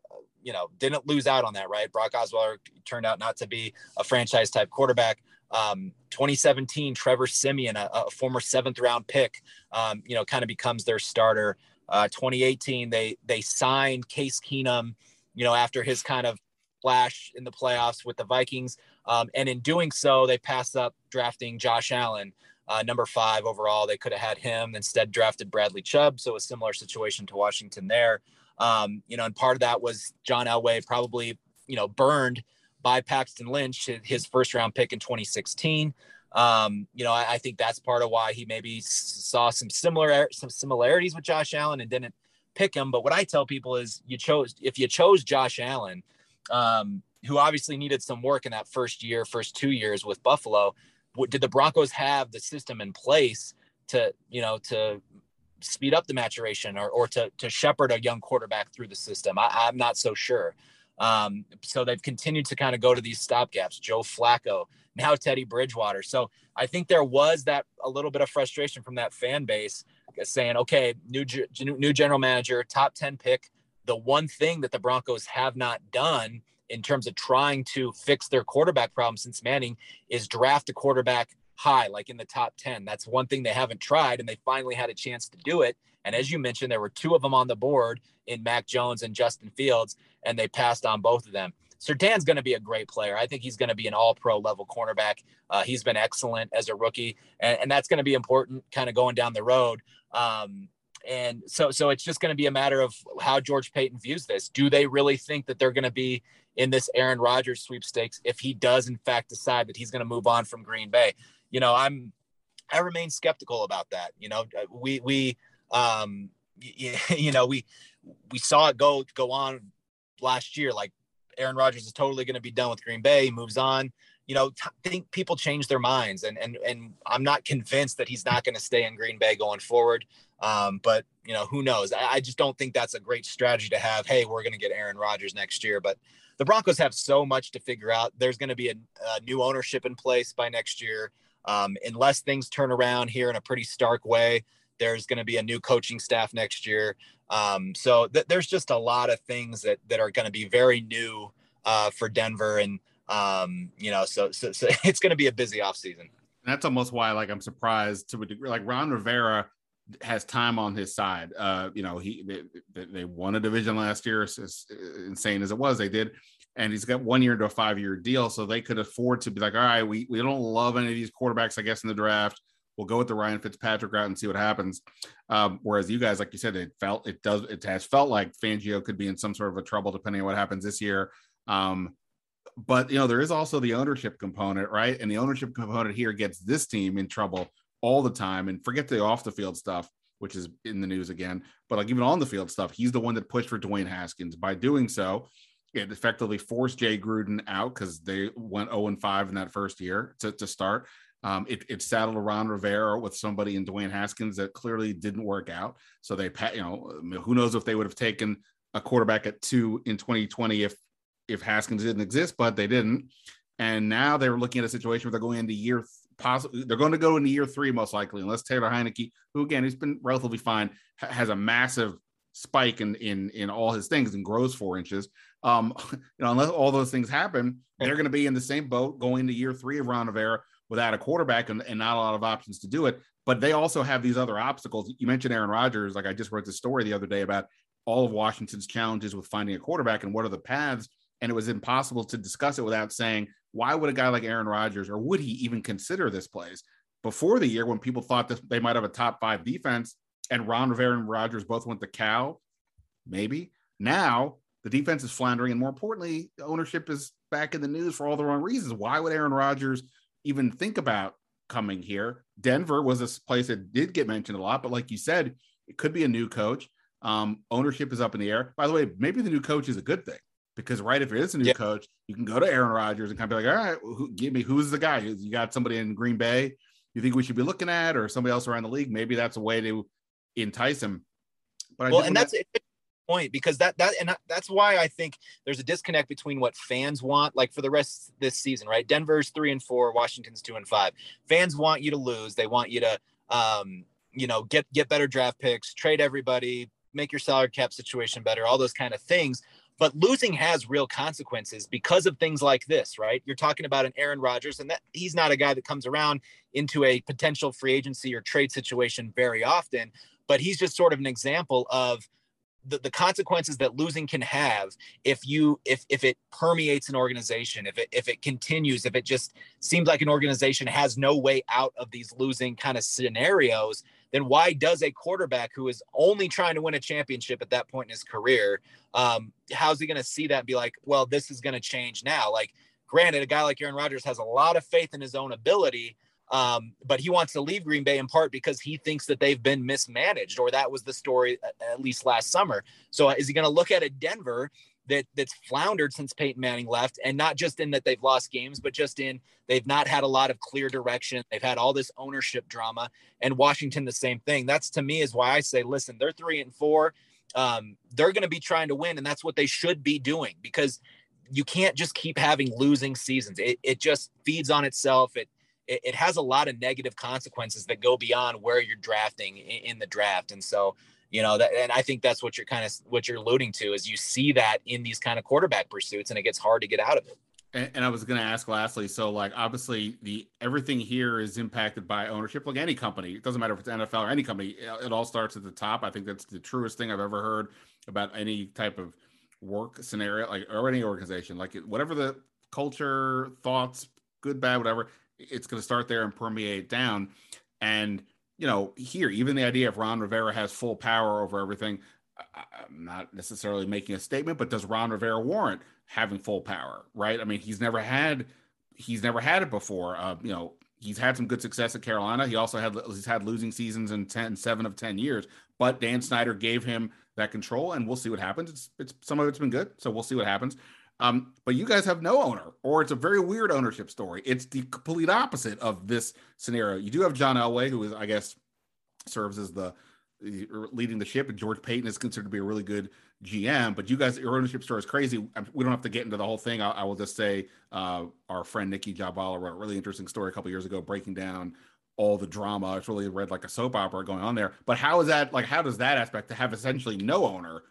you know, didn't lose out on that, right? Brock Osweiler turned out not to be a franchise type quarterback. Um, 2017, Trevor Siemian, a, a former seventh round pick, um, you know, kind of becomes their starter. Uh, 2018, they they signed Case Keenum, you know, after his kind of flash in the playoffs with the Vikings, um, and in doing so, they passed up drafting Josh Allen, uh, number five overall. They could have had him instead, drafted Bradley Chubb. So a similar situation to Washington there. Um, you know, and part of that was John Elway probably you know burned by Paxton Lynch, his first round pick in 2016. Um, you know, I, I, think that's part of why he maybe saw some similar some similarities with Josh Allen and didn't pick him. But what I tell people is, you chose if you chose Josh Allen, um, who obviously needed some work in that first year, first two years with Buffalo. Did the Broncos have the system in place to you know to speed up the maturation or, or to, to shepherd a young quarterback through the system? I, I'm not so sure. Um, so they've continued to kind of go to these stopgaps. Joe Flacco, now Teddy Bridgewater. So I think there was that a little bit of frustration from that fan base saying, okay, new new general manager, top ten pick. The one thing that the Broncos have not done in terms of trying to fix their quarterback problem since Manning is draft a quarterback high, like in the top 10. That's one thing they haven't tried, and they finally had a chance to do it. And as you mentioned, there were two of them on the board in Mac Jones and Justin Fields, and they passed on both of them. Surtain's going to be a great player. I think he's going to be an all pro level cornerback. Uh, he's been excellent as a rookie, and, and that's going to be important kind of going down the road. Um, and so, so it's just going to be a matter of how George Paton views this. Do they really think that they're going to be in this Aaron Rodgers sweepstakes if he does, in fact, decide that he's going to move on from Green Bay? You know, I'm, I remain skeptical about that. You know, uh, we, we, um, you know, we, we saw it go, go on last year. Like Aaron Rodgers is totally going to be done with Green Bay. He moves on. You know, t- think people change their minds, and and and I'm not convinced that he's not going to stay in Green Bay going forward. Um, but you know, who knows? I, I just don't think that's a great strategy to have. Hey, we're going to get Aaron Rodgers next year, but the Broncos have so much to figure out. There's going to be a, a, new ownership in place by next year. Um, unless things turn around here in a pretty stark way, there's going to be a new coaching staff next year. Um, so th- there's just a lot of things that that are going to be very new uh, for Denver, and um, you know, so so, so it's going to be a busy offseason. That's almost why, like, I'm surprised to a degree. Like Ron Rivera has time on his side. Uh, you know, he they, they won a division last year, as, as insane as it was, they did. And he's got one year to a five year deal, so they could afford to be like, all right, we, we don't love any of these quarterbacks, I guess, in the draft we'll go with the Ryan Fitzpatrick route and see what happens. Um, whereas you guys, like you said, it felt it does it has felt like Fangio could be in some sort of a trouble depending on what happens this year. Um, but you know there is also the ownership component, right? And the ownership component here gets this team in trouble all the time. And forget the off the field stuff, which is in the news again. But like even on the field stuff, he's the one that pushed for Dwayne Haskins. By doing so, it effectively forced Jay Gruden out because they went 0 and 5 in that first year to, to start. Um, it, it saddled Ron Rivera with somebody in Dwayne Haskins that clearly didn't work out. So they, you know, who knows if they would have taken a quarterback at two in 2020 if if Haskins didn't exist, but they didn't. And now they were looking at a situation where they're going into year possibly they're going to go into year three most likely, unless Taylor Heinicke, who again he's been relatively fine, ha- has a massive spike in in in all his things and grows four inches. Um, you know, unless all those things happen, they're going to be in the same boat going into year three of Ron Rivera without a quarterback and, and not a lot of options to do it. But they also have these other obstacles. You mentioned Aaron Rodgers. Like I just wrote this story the other day about all of Washington's challenges with finding a quarterback and what are the paths. And it was impossible to discuss it without saying, why would a guy like Aaron Rodgers, or would he even consider this place before the year when people thought that they might have a top five defense and Ron Rivera and Rodgers both went to Cal? Maybe. Now the defense is floundering. And more importantly, ownership is back in the news for all the wrong reasons. Why would Aaron Rodgers even think about coming here. Denver was a place that did get mentioned a lot, but like you said, it could be a new coach. Um, ownership is up in the air. By the way, maybe the new coach is a good thing because, right, if it is a new yeah. coach, you can go to Aaron Rodgers and kind of be like, all right, who, give me who's the guy? You got somebody in Green Bay you think we should be looking at, or somebody else around the league? Maybe that's a way to entice him. But well, and that's point because that that and that's why I think there's a disconnect between what fans want, like for the rest this season, right? Denver's three and four, Washington's two and five. Fans want you to lose. They want you to, um, you know, get get better draft picks, trade everybody, make your salary cap situation better, all those kind of things. But losing has real consequences because of things like this, right? You're talking about an Aaron Rodgers, and that he's not a guy that comes around into a potential free agency or trade situation very often, but he's just sort of an example of the, the consequences that losing can have if you if if it permeates an organization if it if it continues if it just seems like an organization has no way out of these losing kind of scenarios then why does a quarterback who is only trying to win a championship at that point in his career um how's he going to see that and be like well this is going to change now? Like granted a guy like Aaron Rodgers has a lot of faith in his own ability um, but he wants to leave Green Bay in part because he thinks that they've been mismanaged, or that was the story at least last summer. So is he going to look at a Denver that that's floundered since Peyton Manning left, and not just in that they've lost games, but just in they've not had a lot of clear direction. They've had all this ownership drama, and Washington the same thing. That's to me is why I say, listen, they're three and four. Um, they're going to be trying to win, and that's what they should be doing because you can't just keep having losing seasons. It, it just feeds on itself. It it, it, has a lot of negative consequences that go beyond where you're drafting in, in the draft. And so, you know, that, and I think that's what you're kind of, what you're alluding to is you see that in these kind of quarterback pursuits and it gets hard to get out of it. And, and I was going to ask lastly, so like obviously the everything here is impacted by ownership, like any company. It doesn't matter if it's NFL or any company. It, it all starts at the top. I think that's the truest thing I've ever heard about any type of work scenario, like or any organization, like whatever the culture, thoughts, good, bad, whatever it's going to start there and permeate down. And you know, here, even the idea of Ron Rivera has full power over everything. I'm not necessarily making a statement, but does Ron Rivera warrant having full power? Right? I mean, he's never had he's never had it before. Uh, you know, he's had some good success at Carolina. He also had he's had losing seasons in 10, seven of 10 years, but Dan Snyder gave him that control and we'll see what happens. It's, it's some of it's been good. So we'll see what happens. Um, but you guys have no owner, or it's a very weird ownership story. It's the complete opposite of this scenario. You do have John Elway, who is, I guess, serves as the leading the ship, and George Paton is considered to be a really good GM. But you guys, your ownership story is crazy. We don't have to get into the whole thing. I, I will just say uh, our friend Nikki Jhabvala wrote a really interesting story a couple years ago, breaking down all the drama. It's really read like a soap opera going on there. But how is that like? How does that aspect to have essentially no owner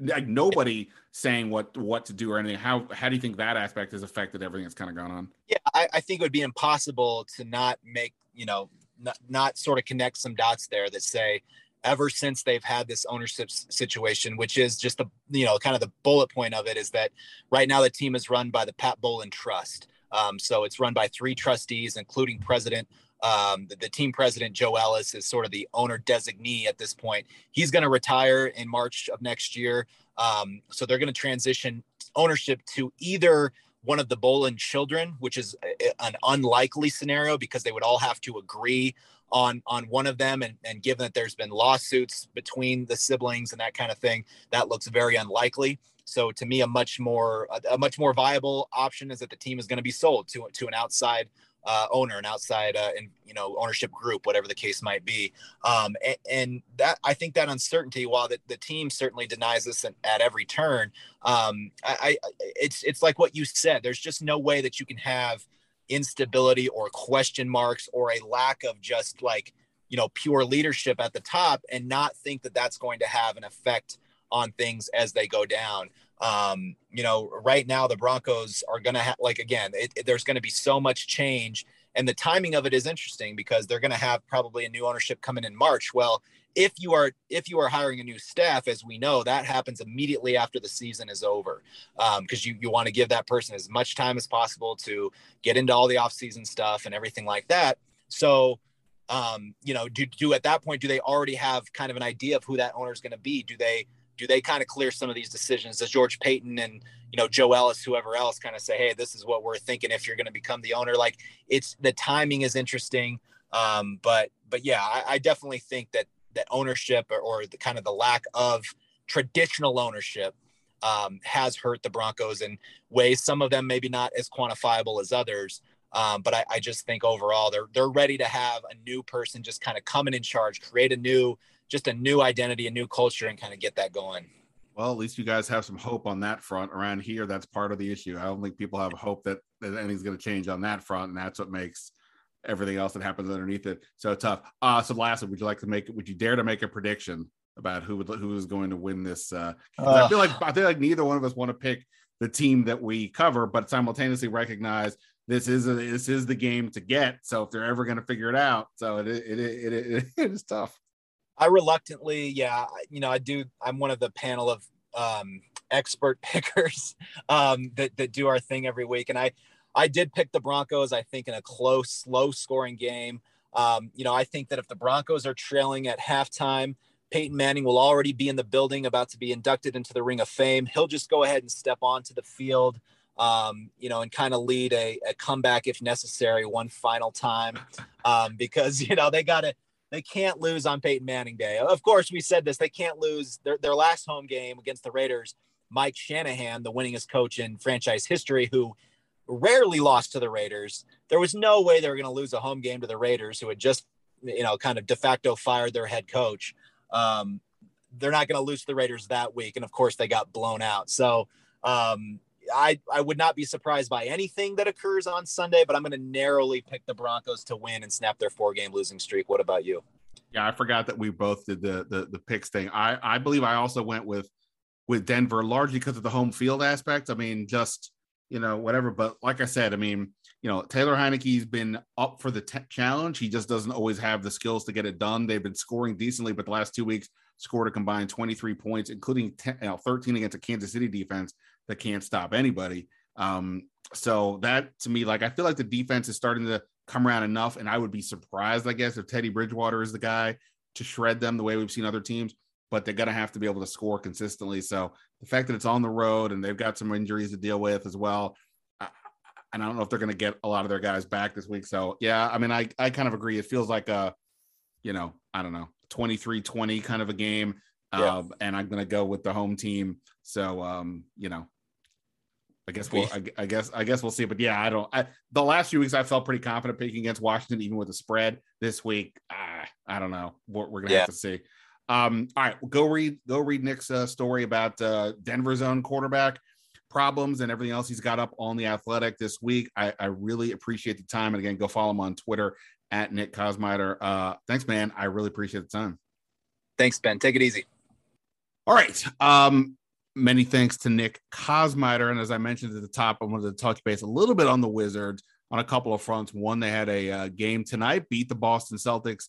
like nobody saying what what to do or anything. How how do you think that aspect has affected everything that's kind of gone on? Yeah, I, I think it would be impossible to not make you know not, not sort of connect some dots there that say ever since they've had this ownership situation, which is just the you know kind of the bullet point of it is that right now the team is run by the Pat Bowlen Trust. Um, so it's run by three trustees, including President um, the, the, team president, Joe Ellis, is sort of the owner designee at this point. He's going to retire in March of next year. Um, so they're going to transition ownership to either one of the Bowlen children, which is a, an unlikely scenario because they would all have to agree on on one of them and, and given that there's been lawsuits between the siblings and that kind of thing that looks very unlikely so to me a much more a much more viable option is that the team is going to be sold to to an outside uh, owner, an outside, uh, and you know, ownership group, whatever the case might be. Um, and, and, that I think that uncertainty, while the, the team certainly denies this at, every turn, um, I, I, it's it's like what you said. There's just no way that you can have instability or question marks or a lack of just like you know pure leadership at the top and not think that that's going to have an effect on things as they go down um, you know, right now the Broncos are going to have, like, again, it, it, there's going to be so much change. And the timing of it is interesting because they're going to have probably a new ownership coming in March. Well, if you are if you are hiring a new staff, as we know, that happens immediately after the season is over, because um, you you want to give that person as much time as possible to get into all the offseason stuff and everything like that. So, um, you know, do do at that point do they already have kind of an idea of who that owner is going to be? Do they do they kind of clear some of these decisions? Does George Paton and you know Joe Ellis, whoever else, kind of say, "Hey, this is what we're thinking if you're going to become the owner"? Like it's the timing is interesting, um, but but yeah, I, I, definitely think that that ownership or, or, the kind of the lack of traditional ownership um, has hurt the Broncos in ways. Some of them maybe not as quantifiable as others. Um, but I, I just think overall they're they're ready to have a new person just kind of coming in charge, create a new just a new identity, a new culture, and kind of get that going. Well, at least you guys have some hope on that front. Around here, that's part of the issue. I don't think people have hope that, that anything's going to change on that front, and that's what makes everything else that happens underneath it so tough. Uh, so, lastly, would you like to make? Would you dare to make a prediction about who would who is going to win this? Uh, uh, I feel like I feel like neither one of us want to pick the team that we cover, but simultaneously recognize this is a, this is the game to get. So if they're ever going to figure it out, so it it, it, it, it is tough. I reluctantly, yeah, you know, I do. I'm one of the panel of um, expert pickers um, that that do our thing every week, and I I did pick the Broncos. I think in a close, low scoring game. Um, you know, I think that if the Broncos are trailing at halftime, Peyton Manning will already be in the building, about to be inducted into the Ring of Fame. He'll just go ahead and step onto the field, um, you know, and kind of lead a, a, comeback if necessary, one final time, um, because you know they got to they can't lose on Peyton Manning Day. Of course, we said this. They can't lose their, their last home game against the Raiders. Mike Shanahan, the winningest coach in franchise history, who rarely lost to the Raiders. There was no way they were going to lose a home game to the Raiders, who had just, you know, kind of de facto fired their head coach. Um, they're not going to lose to the Raiders that week. And of course, they got blown out. So um, I, I would not be surprised by anything that occurs on Sunday, but I'm going to narrowly pick the Broncos to win and snap their four game losing streak. What about you? Yeah, I forgot that we both did the the, the picks thing. I I believe I also went with with Denver largely because of the home field aspect. I mean, just you know whatever. But like I said, I mean, you know, Taylor Heinicke's been up for the t- challenge. He just doesn't always have the skills to get it done. They've been scoring decently, but the last two weeks scored a combined 23 points, including 10, you know, 13 against a Kansas City defense that can't stop anybody. Um, so that to me, like I feel like the defense is starting to come around enough, and I would be surprised, I guess, if Teddy Bridgewater is the guy to shred them the way we've seen other teams. But they're gonna have to be able to score consistently. So the fact that it's on the road and they've got some injuries to deal with as well, and I don't know if they're gonna get a lot of their guys back this week. So yeah, I mean, I I kind of agree. It feels like a, you know, I don't know, 23-20 kind of a game. Yeah. Um, and I'm gonna go with the home team. So um, you know, I guess we'll. I, I, guess. I guess we'll see. But yeah, I don't. I, the last few weeks, I felt pretty confident picking against Washington, even with the spread. This week, ah, I don't know. We're, we're gonna yeah. have to see. Um, all right, go read. Go read Nick's uh, story about uh, Denver's own quarterback problems and everything else he's got up on the Athletic this week. I, I really appreciate the time. And again, go follow him on Twitter at Nick Kosmider. Uh, thanks, man. I really appreciate the time. Thanks, Ben. Take it easy. All right. Um, many thanks to Nick Kosmider. And as I mentioned at the top, I wanted to touch base a little bit on the Wizards on a couple of fronts. One, they had a uh, game tonight, beat the Boston Celtics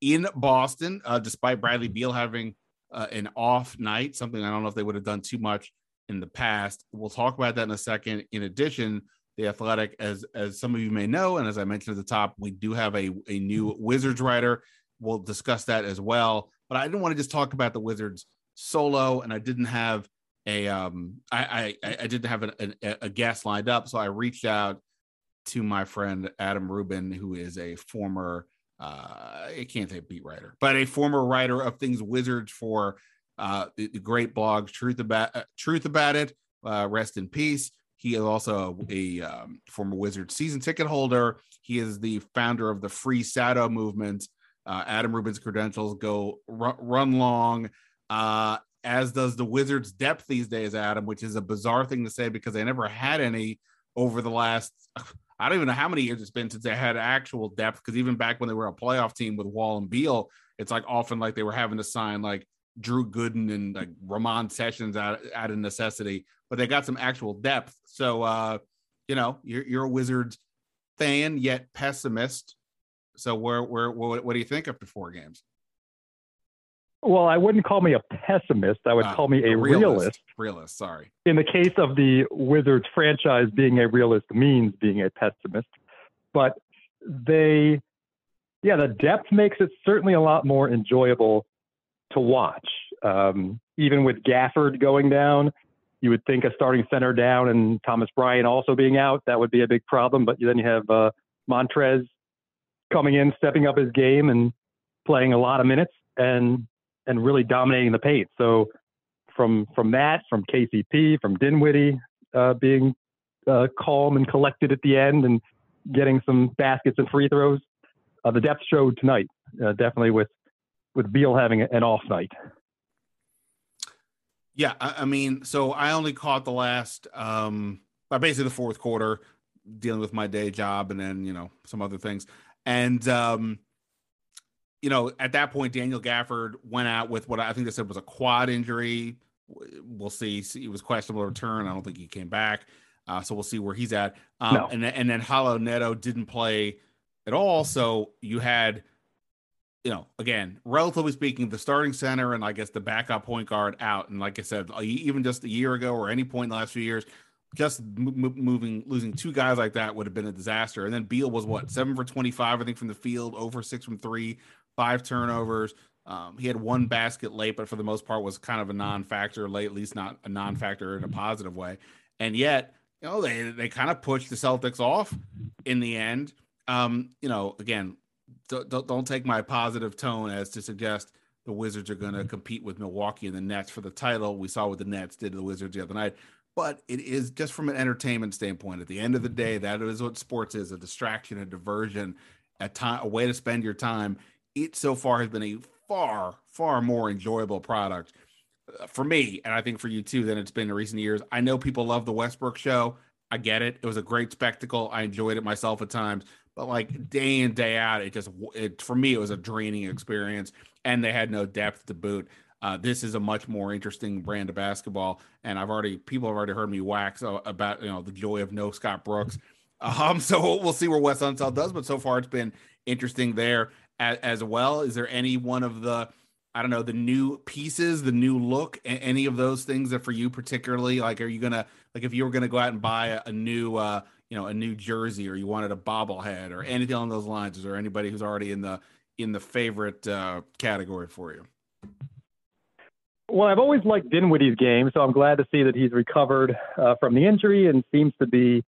in Boston, uh, despite Bradley Beal having uh, an off night, something I don't know if they would have done too much in the past. We'll talk about that in a second. In addition, the Athletic, as as some of you may know, and as I mentioned at the top, we do have a, a new Wizards writer. We'll discuss that as well. But I didn't want to just talk about the Wizards solo, and I didn't have a um I I, I didn't have a, a, a guest lined up, so I reached out to my friend Adam Rubin, who is a former uh I can't say beat writer, but a former writer of things Wizards for uh the, the great blog Truth About uh, Truth About It. Uh, rest in peace. He is also a, um, former Wizard season ticket holder. He is the founder of the Free Sato movement. Uh, Adam Rubin's credentials go r- run long. Uh, as does the Wizards' depth these days, Adam, which is a bizarre thing to say because they never had any over the last. I don't even know how many years it's been since they had actual depth. Because even back when they were a playoff team with Wall and Beal, it's like often like they were having to sign like Drew Gooden and like Ramon Sessions out, out of necessity, but they got some actual depth. So, uh, you know, you're, you're a Wizards fan yet pessimist. So, where, where, what, what do you think after four games? Well, I wouldn't call me a pessimist. I would uh, call me a, a realist. realist. Realist, sorry. In the case of the Wizards franchise, being a realist means being a pessimist. But they, yeah, the depth makes it certainly a lot more enjoyable to watch. Um, even with Gafford going down, you would think a starting center down and Thomas Bryant also being out, that would be a big problem. But then you have uh, Montrez coming in, stepping up his game and playing a lot of minutes. And and really dominating the paint. So from from that, from KCP, from Dinwiddie uh, being uh, calm and collected at the end and getting some baskets and free throws, uh, the depth showed tonight. Uh, definitely with with Beal having an off night. Yeah, I, I mean, so I only caught the last, um, basically the fourth quarter, dealing with my day job and then you know some other things, and um, you know at that point Daniel Gafford went out with what I think they said was a quad injury. We'll see. He was questionable return. I don't think he came back. Uh, so we'll see where he's at. Um, no. And and then Raul Neto didn't play at all. So you had you know, again, relatively speaking, the starting center and I guess the backup point guard out. And like I said, even just a year ago or any point in the last few years, just m- moving, losing two guys like that would have been a disaster. And then Beal was what seven for twenty five, I think, from the field, over six from three, five mm-hmm. turnovers. Um, he had one basket late, but for the most part was kind of a mm-hmm. non-factor late, at least not a non-factor in a mm-hmm. positive way. And yet, you know, they they kind of pushed the Celtics off in the end. Um, you know, again, don't, don't take my positive tone as to suggest the Wizards are going to compete with Milwaukee and the Nets for the title. We saw what the Nets did to the Wizards the other night. But it is just from an entertainment standpoint. At the end of the day, that is what sports is: a distraction, a diversion, a time, a way to spend your time. It so far has been a far, far more enjoyable product uh, for me, and I think for you too, than it's been in recent years. I know people love the Westbrook show. I get it. It was a great spectacle. I enjoyed it myself at times but like day in day out it just it for me it was a draining experience and they had no depth to boot uh, this is a much more interesting brand of basketball and i've already people have already heard me wax about you know the joy of no scott brooks um so we'll see where wes unseld does but so far it's been interesting there as, as well? Is there any one of the I don't know the new pieces, the new look, any of those things that for you particularly like, are you gonna like if you were gonna go out and buy a, a new, uh, you know a new jersey or you wanted a bobblehead or anything along those lines is there anybody who's already in the in the favorite uh, category for you? Well i've always liked dinwiddie's game so i'm glad to see that he's recovered uh, from the injury and seems to be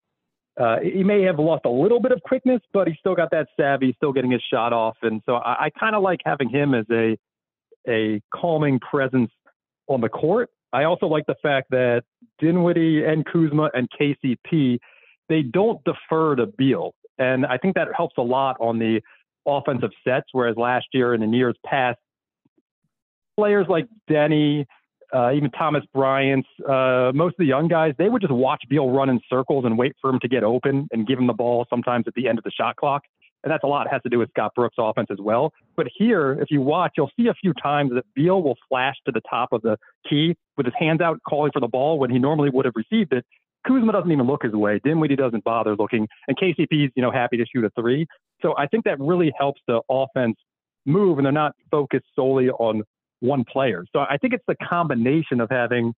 uh, he may have lost a little bit of quickness but he's still got that savvy still getting his shot off. And so i, I kind of like having him as a a calming presence on the court. I also like the fact that Dinwiddie and Kuzma and KCP they don't defer to Beal. And I think that helps a lot on the offensive sets, whereas last year and in years past, players like Deni, uh, even Thomas Bryant, uh, most of the young guys, they would just watch Beal run in circles and wait for him to get open and give him the ball sometimes at the end of the shot clock. And that's a lot has to do with Scott Brooks' offense as well. But here, if you watch, you'll see a few times that Beal will flash to the top of the key with his hands out calling for the ball when he normally would have received it. Kuzma doesn't even look his way. Dinwiddie doesn't bother looking, and KCP's you know happy to shoot a three. So I think that really helps the offense move, and they're not focused solely on one player. So I think it's the combination of having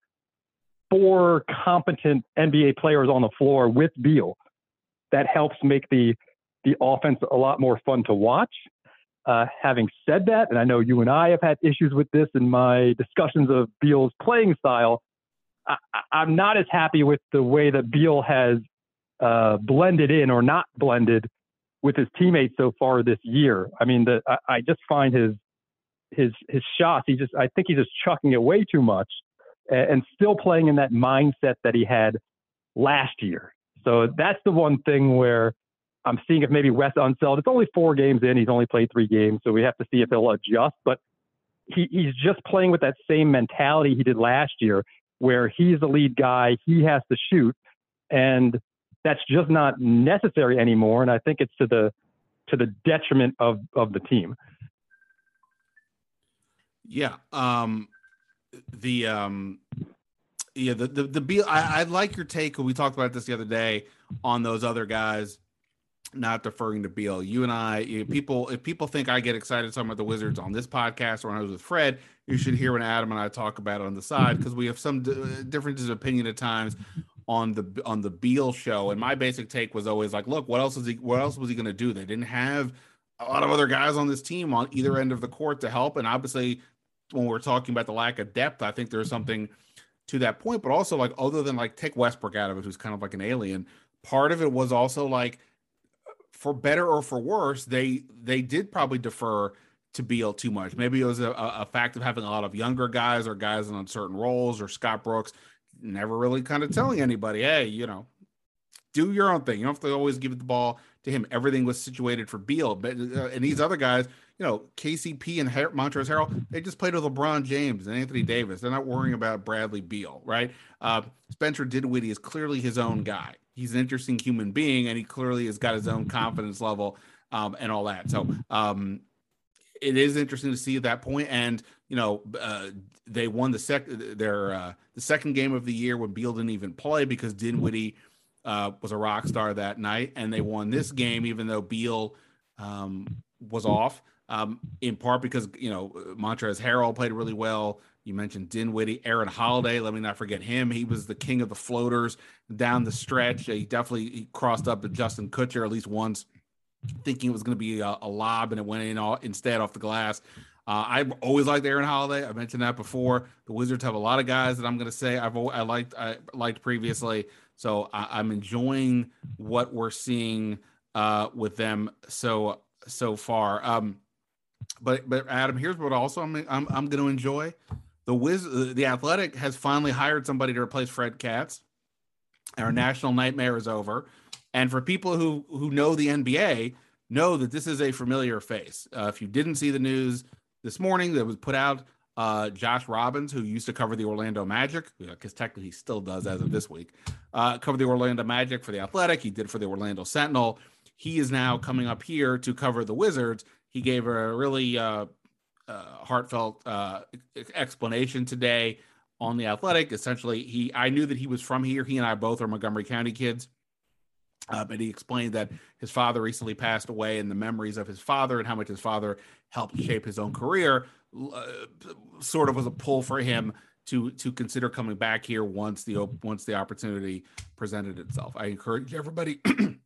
four competent NBA players on the floor with Beal that helps make the the offense a lot more fun to watch. Uh, having said that, and I know you and I have had issues with this in my discussions of Beal's playing style, I, am not as happy with the way that Beal has uh, blended in or not blended with his teammates so far this year. I mean, the, I, I, just find his his his shots. He just I think he's just chucking it way too much, and, and still playing in that mindset that he had last year. So that's the one thing where I'm seeing if maybe Wes Unseld. It's only four games in. He's only played three games, so we have to see if he'll adjust. But he, he's just playing with that same mentality he did last year, where he's the lead guy, he has to shoot, and that's just not necessary anymore. And I think it's to the to the detriment of of the team. Yeah. Um, the um, yeah the the the Beal. I, I like your take. We talked about this the other day on those other guys not deferring to Beal. You and I, you know, people, if people think I get excited talking about the Wizards on this podcast or when I was with Fred, you should hear when Adam and I talk about it on the side because we have some d- differences of opinion at times on the on the Beal show. And my basic take was always like, look, what else is he? What else was he going to do? They didn't have a lot of other guys on this team on either end of the court to help. And obviously, when we're talking about the lack of depth, I think there's something to that point. But also, like, other than like take Westbrook out of it, who's kind of like an alien. Part of it was also like for better or for worse, they they did probably defer to Beal too much. Maybe it was a, a fact of having a lot of younger guys or guys in uncertain roles or Scott Brooks never really kind of telling anybody, hey, you know, do your own thing. You don't have to always give it the ball to him. Everything was situated for Beal, but uh, and these other guys, you know, KCP and Her- Montrezl Harrell, they just played with LeBron James and Anthony Davis. They're not worrying about Bradley Beal, right? Uh, Spencer Dinwiddie is clearly his own guy. He's an interesting human being, and he clearly has got his own confidence level um, and all that. So um, it is interesting to see at that point. And you know, uh, they won the second their uh, the second game of the year when Beal didn't even play because Dinwiddie uh, was a rock star that night, and they won this game even though Beal um, was off. Um, in part because you know Montrezl Harrell played really well. You mentioned Dinwiddie, Aaron Holiday. Let me not forget him. He was the king of the floaters down the stretch. He definitely he crossed up to Justin Kutcher at least once thinking it was going to be a, a, lob and it went in all, instead off the glass. Uh, I've always liked Aaron Holiday. I mentioned that before. The Wizards have a lot of guys that I'm going to say I've I liked I liked previously. So I, am enjoying what we're seeing uh, with them so so far. Um, but but Adam, here's what also I'm I'm, I'm going to enjoy. The Wiz the Athletic has finally hired somebody to replace Fred Katz. Our national nightmare is over. And for people who who know the NBA, know that this is a familiar face. Uh, if you didn't see the news this morning that was put out, uh, Josh Robbins, who used to cover the Orlando Magic, because technically he still does as of this week, uh, cover the Orlando Magic for the Athletic. He did for the Orlando Sentinel. He is now coming up here to cover the Wizards. He gave a really uh, uh heartfelt uh, explanation today on the Athletic. Essentially, he I knew that he was from here. He and I both are Montgomery County kids. Uh, but he explained that his father recently passed away and the memories of his father and how much his father helped shape his own career uh, sort of was a pull for him to to consider coming back here once the once the opportunity presented itself. I encourage everybody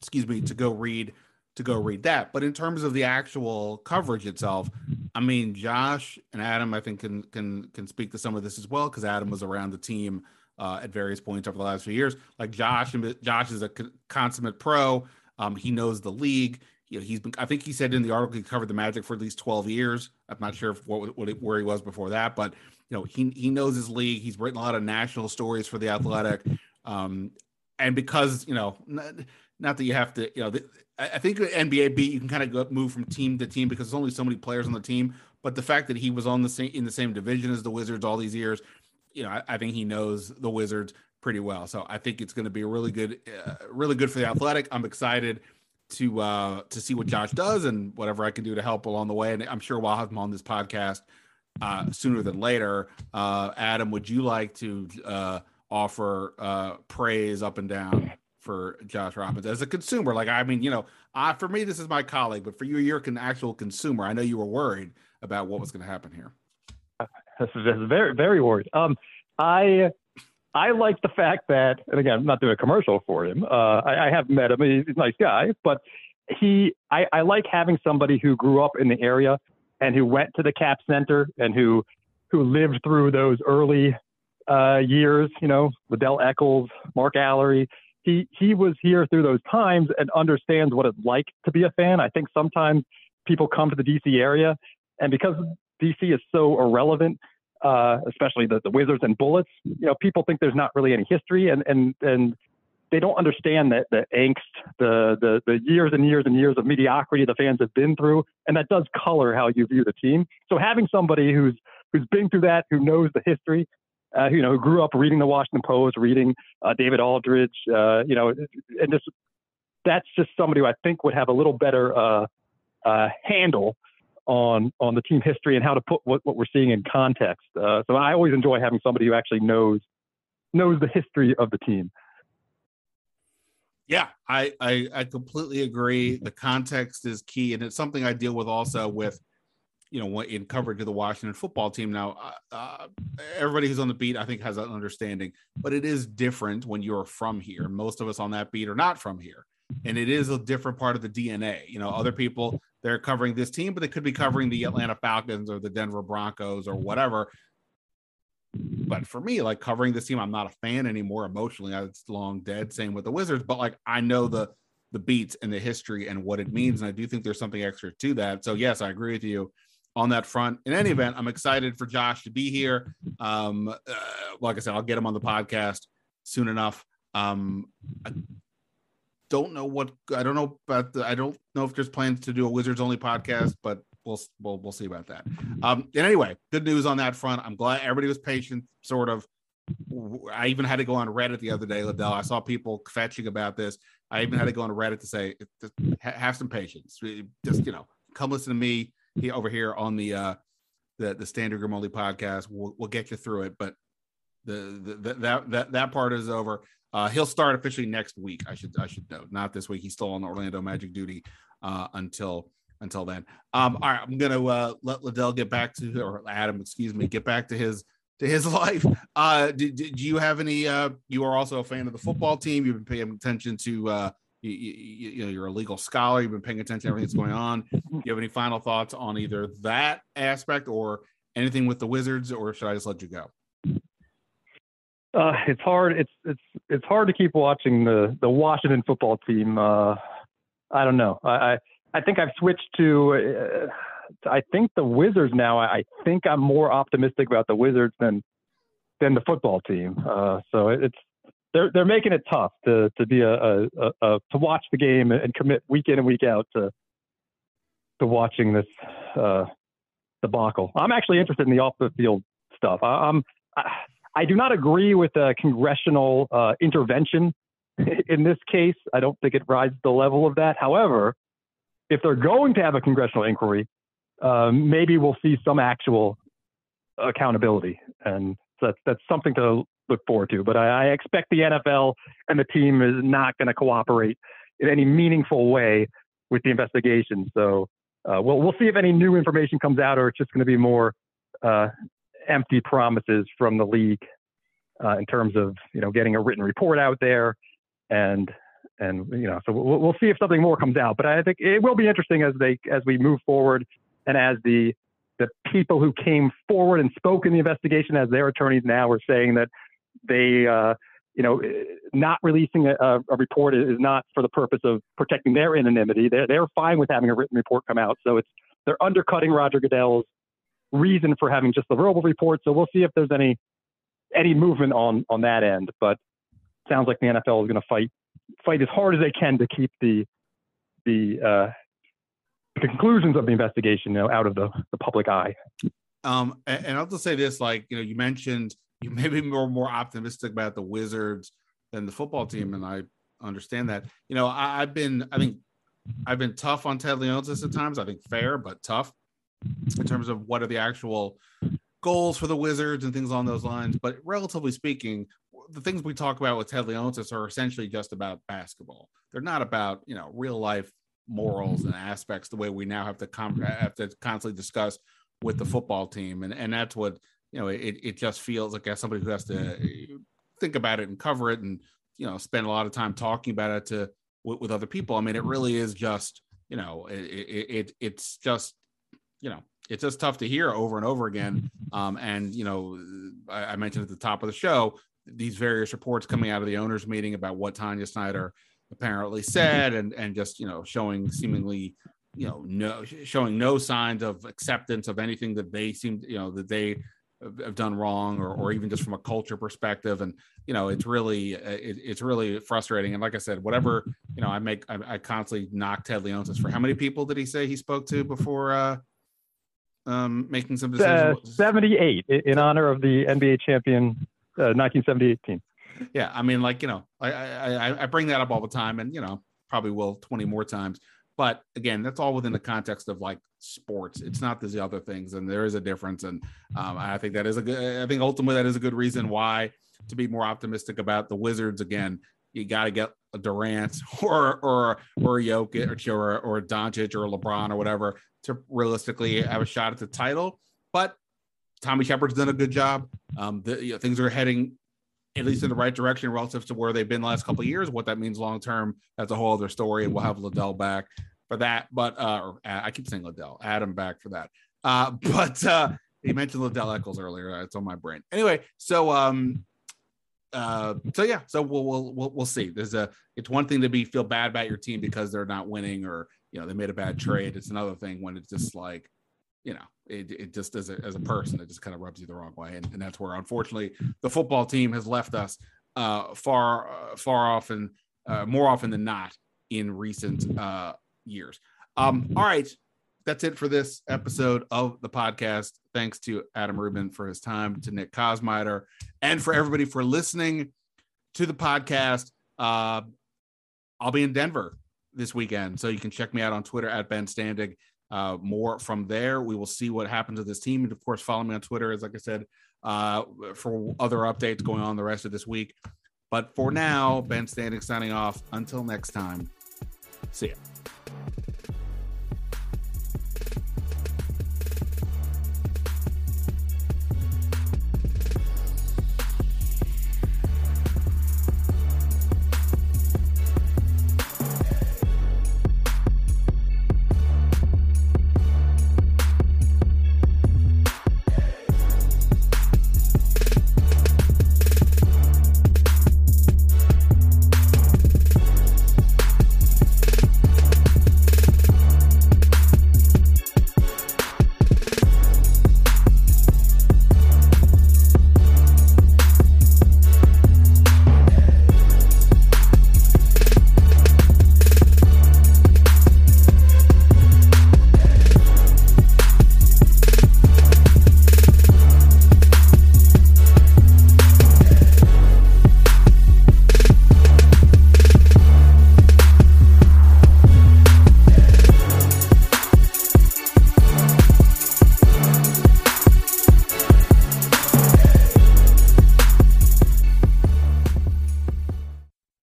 excuse me to go read to go read that. But in terms of the actual coverage itself, I mean Josh and Adam I think can can can speak to some of this as well because Adam was around the team uh, at various points over the last few years. Like Josh, Josh is a consummate pro. Um, he knows the league. You know, he's been. I think he said in the article he covered the Magic for at least twelve years. I'm not sure what, what where he was before that, but you know, he he knows his league. He's written a lot of national stories for the Athletic, um, and because you know, not, not that you have to, you know, the, I think NBA beat you can kind of go, move from team to team because there's only so many players on the team. But the fact that he was on the same in the same division as the Wizards all these years, you know, I, I, think he knows the Wizards pretty well. So I think it's going to be really good, uh, really good for the Athletic. I'm excited to uh, to see what Josh does and whatever I can do to help along the way. And I'm sure we'll have him on this podcast uh, sooner than later. Uh, Adam, would you like to uh, offer uh, praise up and down for Josh Robbins as a consumer? Like, I mean, you know, uh, for me, this is my colleague, but for you, you're an actual consumer. I know you were worried about what was going to happen here. Very, very worried. Um, I I like the fact that, and again, I'm not doing a commercial for him. Uh, I, I have met him; he's a nice guy, but he, I, I like having somebody who grew up in the area and who went to the Cap Center and who who lived through those early uh, years. You know, Ledell Eackles, Mark Alarie. He he was here through those times and understands what it's like to be a fan. I think sometimes people come to the DC area, and because DC is so irrelevant, uh, especially the, the Wizards and Bullets. You know, people think there's not really any history, and and and they don't understand that the angst, the the the years and years and years of mediocrity the fans have been through, and that does color how you view the team. So having somebody who's who's been through that, who knows the history, uh, you know, who grew up reading the Washington Post, reading uh, David Aldridge, uh, you know, and just that's just somebody who I think would have a little better uh, uh, handle on on the team history and how to put what, what we're seeing in context. Uh, so I always enjoy having somebody who actually knows knows the history of the team. Yeah, I, I, I completely agree. The context is key, and it's something I deal with also with, you know, in coverage of the Washington football team. Now, uh, uh, everybody who's on the beat, I think, has that understanding, but it is different when you're from here. Most of us on that beat are not from here, and it is a different part of the DNA. You know, other people they're covering this team, but they could be covering the Atlanta Falcons or the Denver Broncos or whatever. But for me, like covering this team, I'm not a fan anymore emotionally. It's long dead. Same with the Wizards, but like I know the the beats and the history and what it means, and I do think there's something extra to that. So yes, I agree with you on that front. In any event, I'm excited for Josh to be here. Um, uh, like I said, I'll get him on the podcast soon enough. Um, I don't know what I don't know about the, I don't know if there's plans to do a Wizards only podcast, but we'll we'll we'll see about that. Um, and anyway, good news on that front. I'm glad everybody was patient, sort of. I even had to go on Reddit the other day, Ledell. I saw people fetching about this. I even had to go on Reddit to say, have some patience. Just you know, come listen to me over here on the uh, the the Room Only podcast. We'll, we'll get you through it, but the, the, the that that that part is over. Uh, he'll start officially next week. I should I should note, not this week. He's still on Orlando Magic duty uh, until until then. Um, all right, I'm gonna uh, let Ledell get back to or Adam, excuse me, get back to his to his life. Uh, did, did you have any? Uh, you are also a fan of the football team. You've been paying attention to. Uh, you, you, you know, you're a legal scholar. You've been paying attention to everything that's going on. Do you have any final thoughts on either that aspect or anything with the Wizards, or should I just let you go? Uh, it's hard. It's it's it's hard to keep watching the the Washington football team. Uh, I don't know. I, I I think I've switched to. Uh, I think the Wizards now. I, I think I'm more optimistic about the Wizards than than the football team. Uh, so it's they're they're making it tough to to be a, a, a, a to watch the game and commit week in and week out to to watching this uh, debacle. I'm actually interested in the off the field stuff. I, I'm I, I do not agree with the congressional uh, intervention in this case. I don't think it rises the level of that. However, if they're going to have a congressional inquiry, uh, maybe we'll see some actual accountability, and that's that's something to look forward to. But I, I expect the NFL and the team is not going to cooperate in any meaningful way with the investigation. So uh, we'll we'll see if any new information comes out, or it's just going to be more uh, empty promises from the league uh, in terms of you know getting a written report out there and and you know, so we'll, we'll see if something more comes out. But I think it will be interesting as they as we move forward and as the the people who came forward and spoke in the investigation as their attorneys now are saying that they uh, you know not releasing a, a, report is not for the purpose of protecting their anonymity. They're they're fine with having a written report come out. So it's they're undercutting Roger Goodell's reason for having just the verbal report. So we'll see if there's any any movement on on that end. But sounds like the NFL is going to fight fight as hard as they can to keep the the uh, conclusions of the investigation, you know, out of the, the public eye. Um, and, and I'll just say this: like you know, you mentioned you may be more more optimistic about the Wizards than the football team, and I understand that. You know, I, have been I think I've been tough on Ted Leonsis at times. I think fair but tough in terms of what are the actual goals for the Wizards and things along those lines. But relatively speaking, the things we talk about with Ted Leonsis are essentially just about basketball. They're not about you know real life morals and aspects the way we now have to com- have to constantly discuss with the football team, and and that's what you know. It it just feels like as somebody who has to think about it and cover it, and you know spend a lot of time talking about it to with, with other people. I mean, it really is just you know it, it, it it's just you know it's just tough to hear over and over again. Um, and you know, I, I, mentioned at the top of the show these various reports coming out of the owners meeting about what Tanya Snyder apparently said and and just you know showing seemingly you know no showing no signs of acceptance of anything that they seem you know that they have done wrong or, or even just from a culture perspective and you know it's really it, it's really frustrating and like i said whatever you know i make i, I constantly knock ted leonsis for how many people did he say he spoke to before uh um making some decisions uh, 78 in honor of the nba champion 1978 uh, team. Yeah, I mean, like you know, I, I I bring that up all the time, and you know, probably will 20 more times. But again, that's all within the context of like sports. It's not these other things, and there is a difference. And um, I think that is a good. I think ultimately that is a good reason why to be more optimistic about the Wizards. Again, you got to get Durant or or or Jokic or or Doncic or LeBron or whatever to realistically have a shot at the title. But Tommy Sheppard's done a good job. Um, the, you know, things are heading at least in the right direction relative to where they've been the last couple of years. What that means long term, that's a whole other story, and we'll have Ledell back for that. But uh, I keep saying Ledell, Adam back for that. Uh, but uh, he mentioned Ledell Eackles earlier. It's on my brain. Anyway, so um, uh, so yeah, so we'll, we'll we'll we'll see. There's a it's one thing to be feel bad about your team because they're not winning or you know they made a bad trade. It's another thing when it's just like you know, it, it just as a, as a person, it just kind of rubs you the wrong way. And, and that's where, unfortunately, the football team has left us. uh, far uh, far often, uh, more often than not in recent uh, years. Um, all right, that's it for this episode of the podcast. Thanks to Adam Rubin for his time, to Nick Kosmider, and for everybody for listening to the podcast. Uh, I'll be in Denver this weekend, so you can check me out on Twitter at Ben Standig. Uh, more from there. We will see what happens to this team, and of course, follow me on Twitter, as like I said, uh, for other updates going on the rest of this week. But for now, Ben Standig signing off. Until next time, see ya.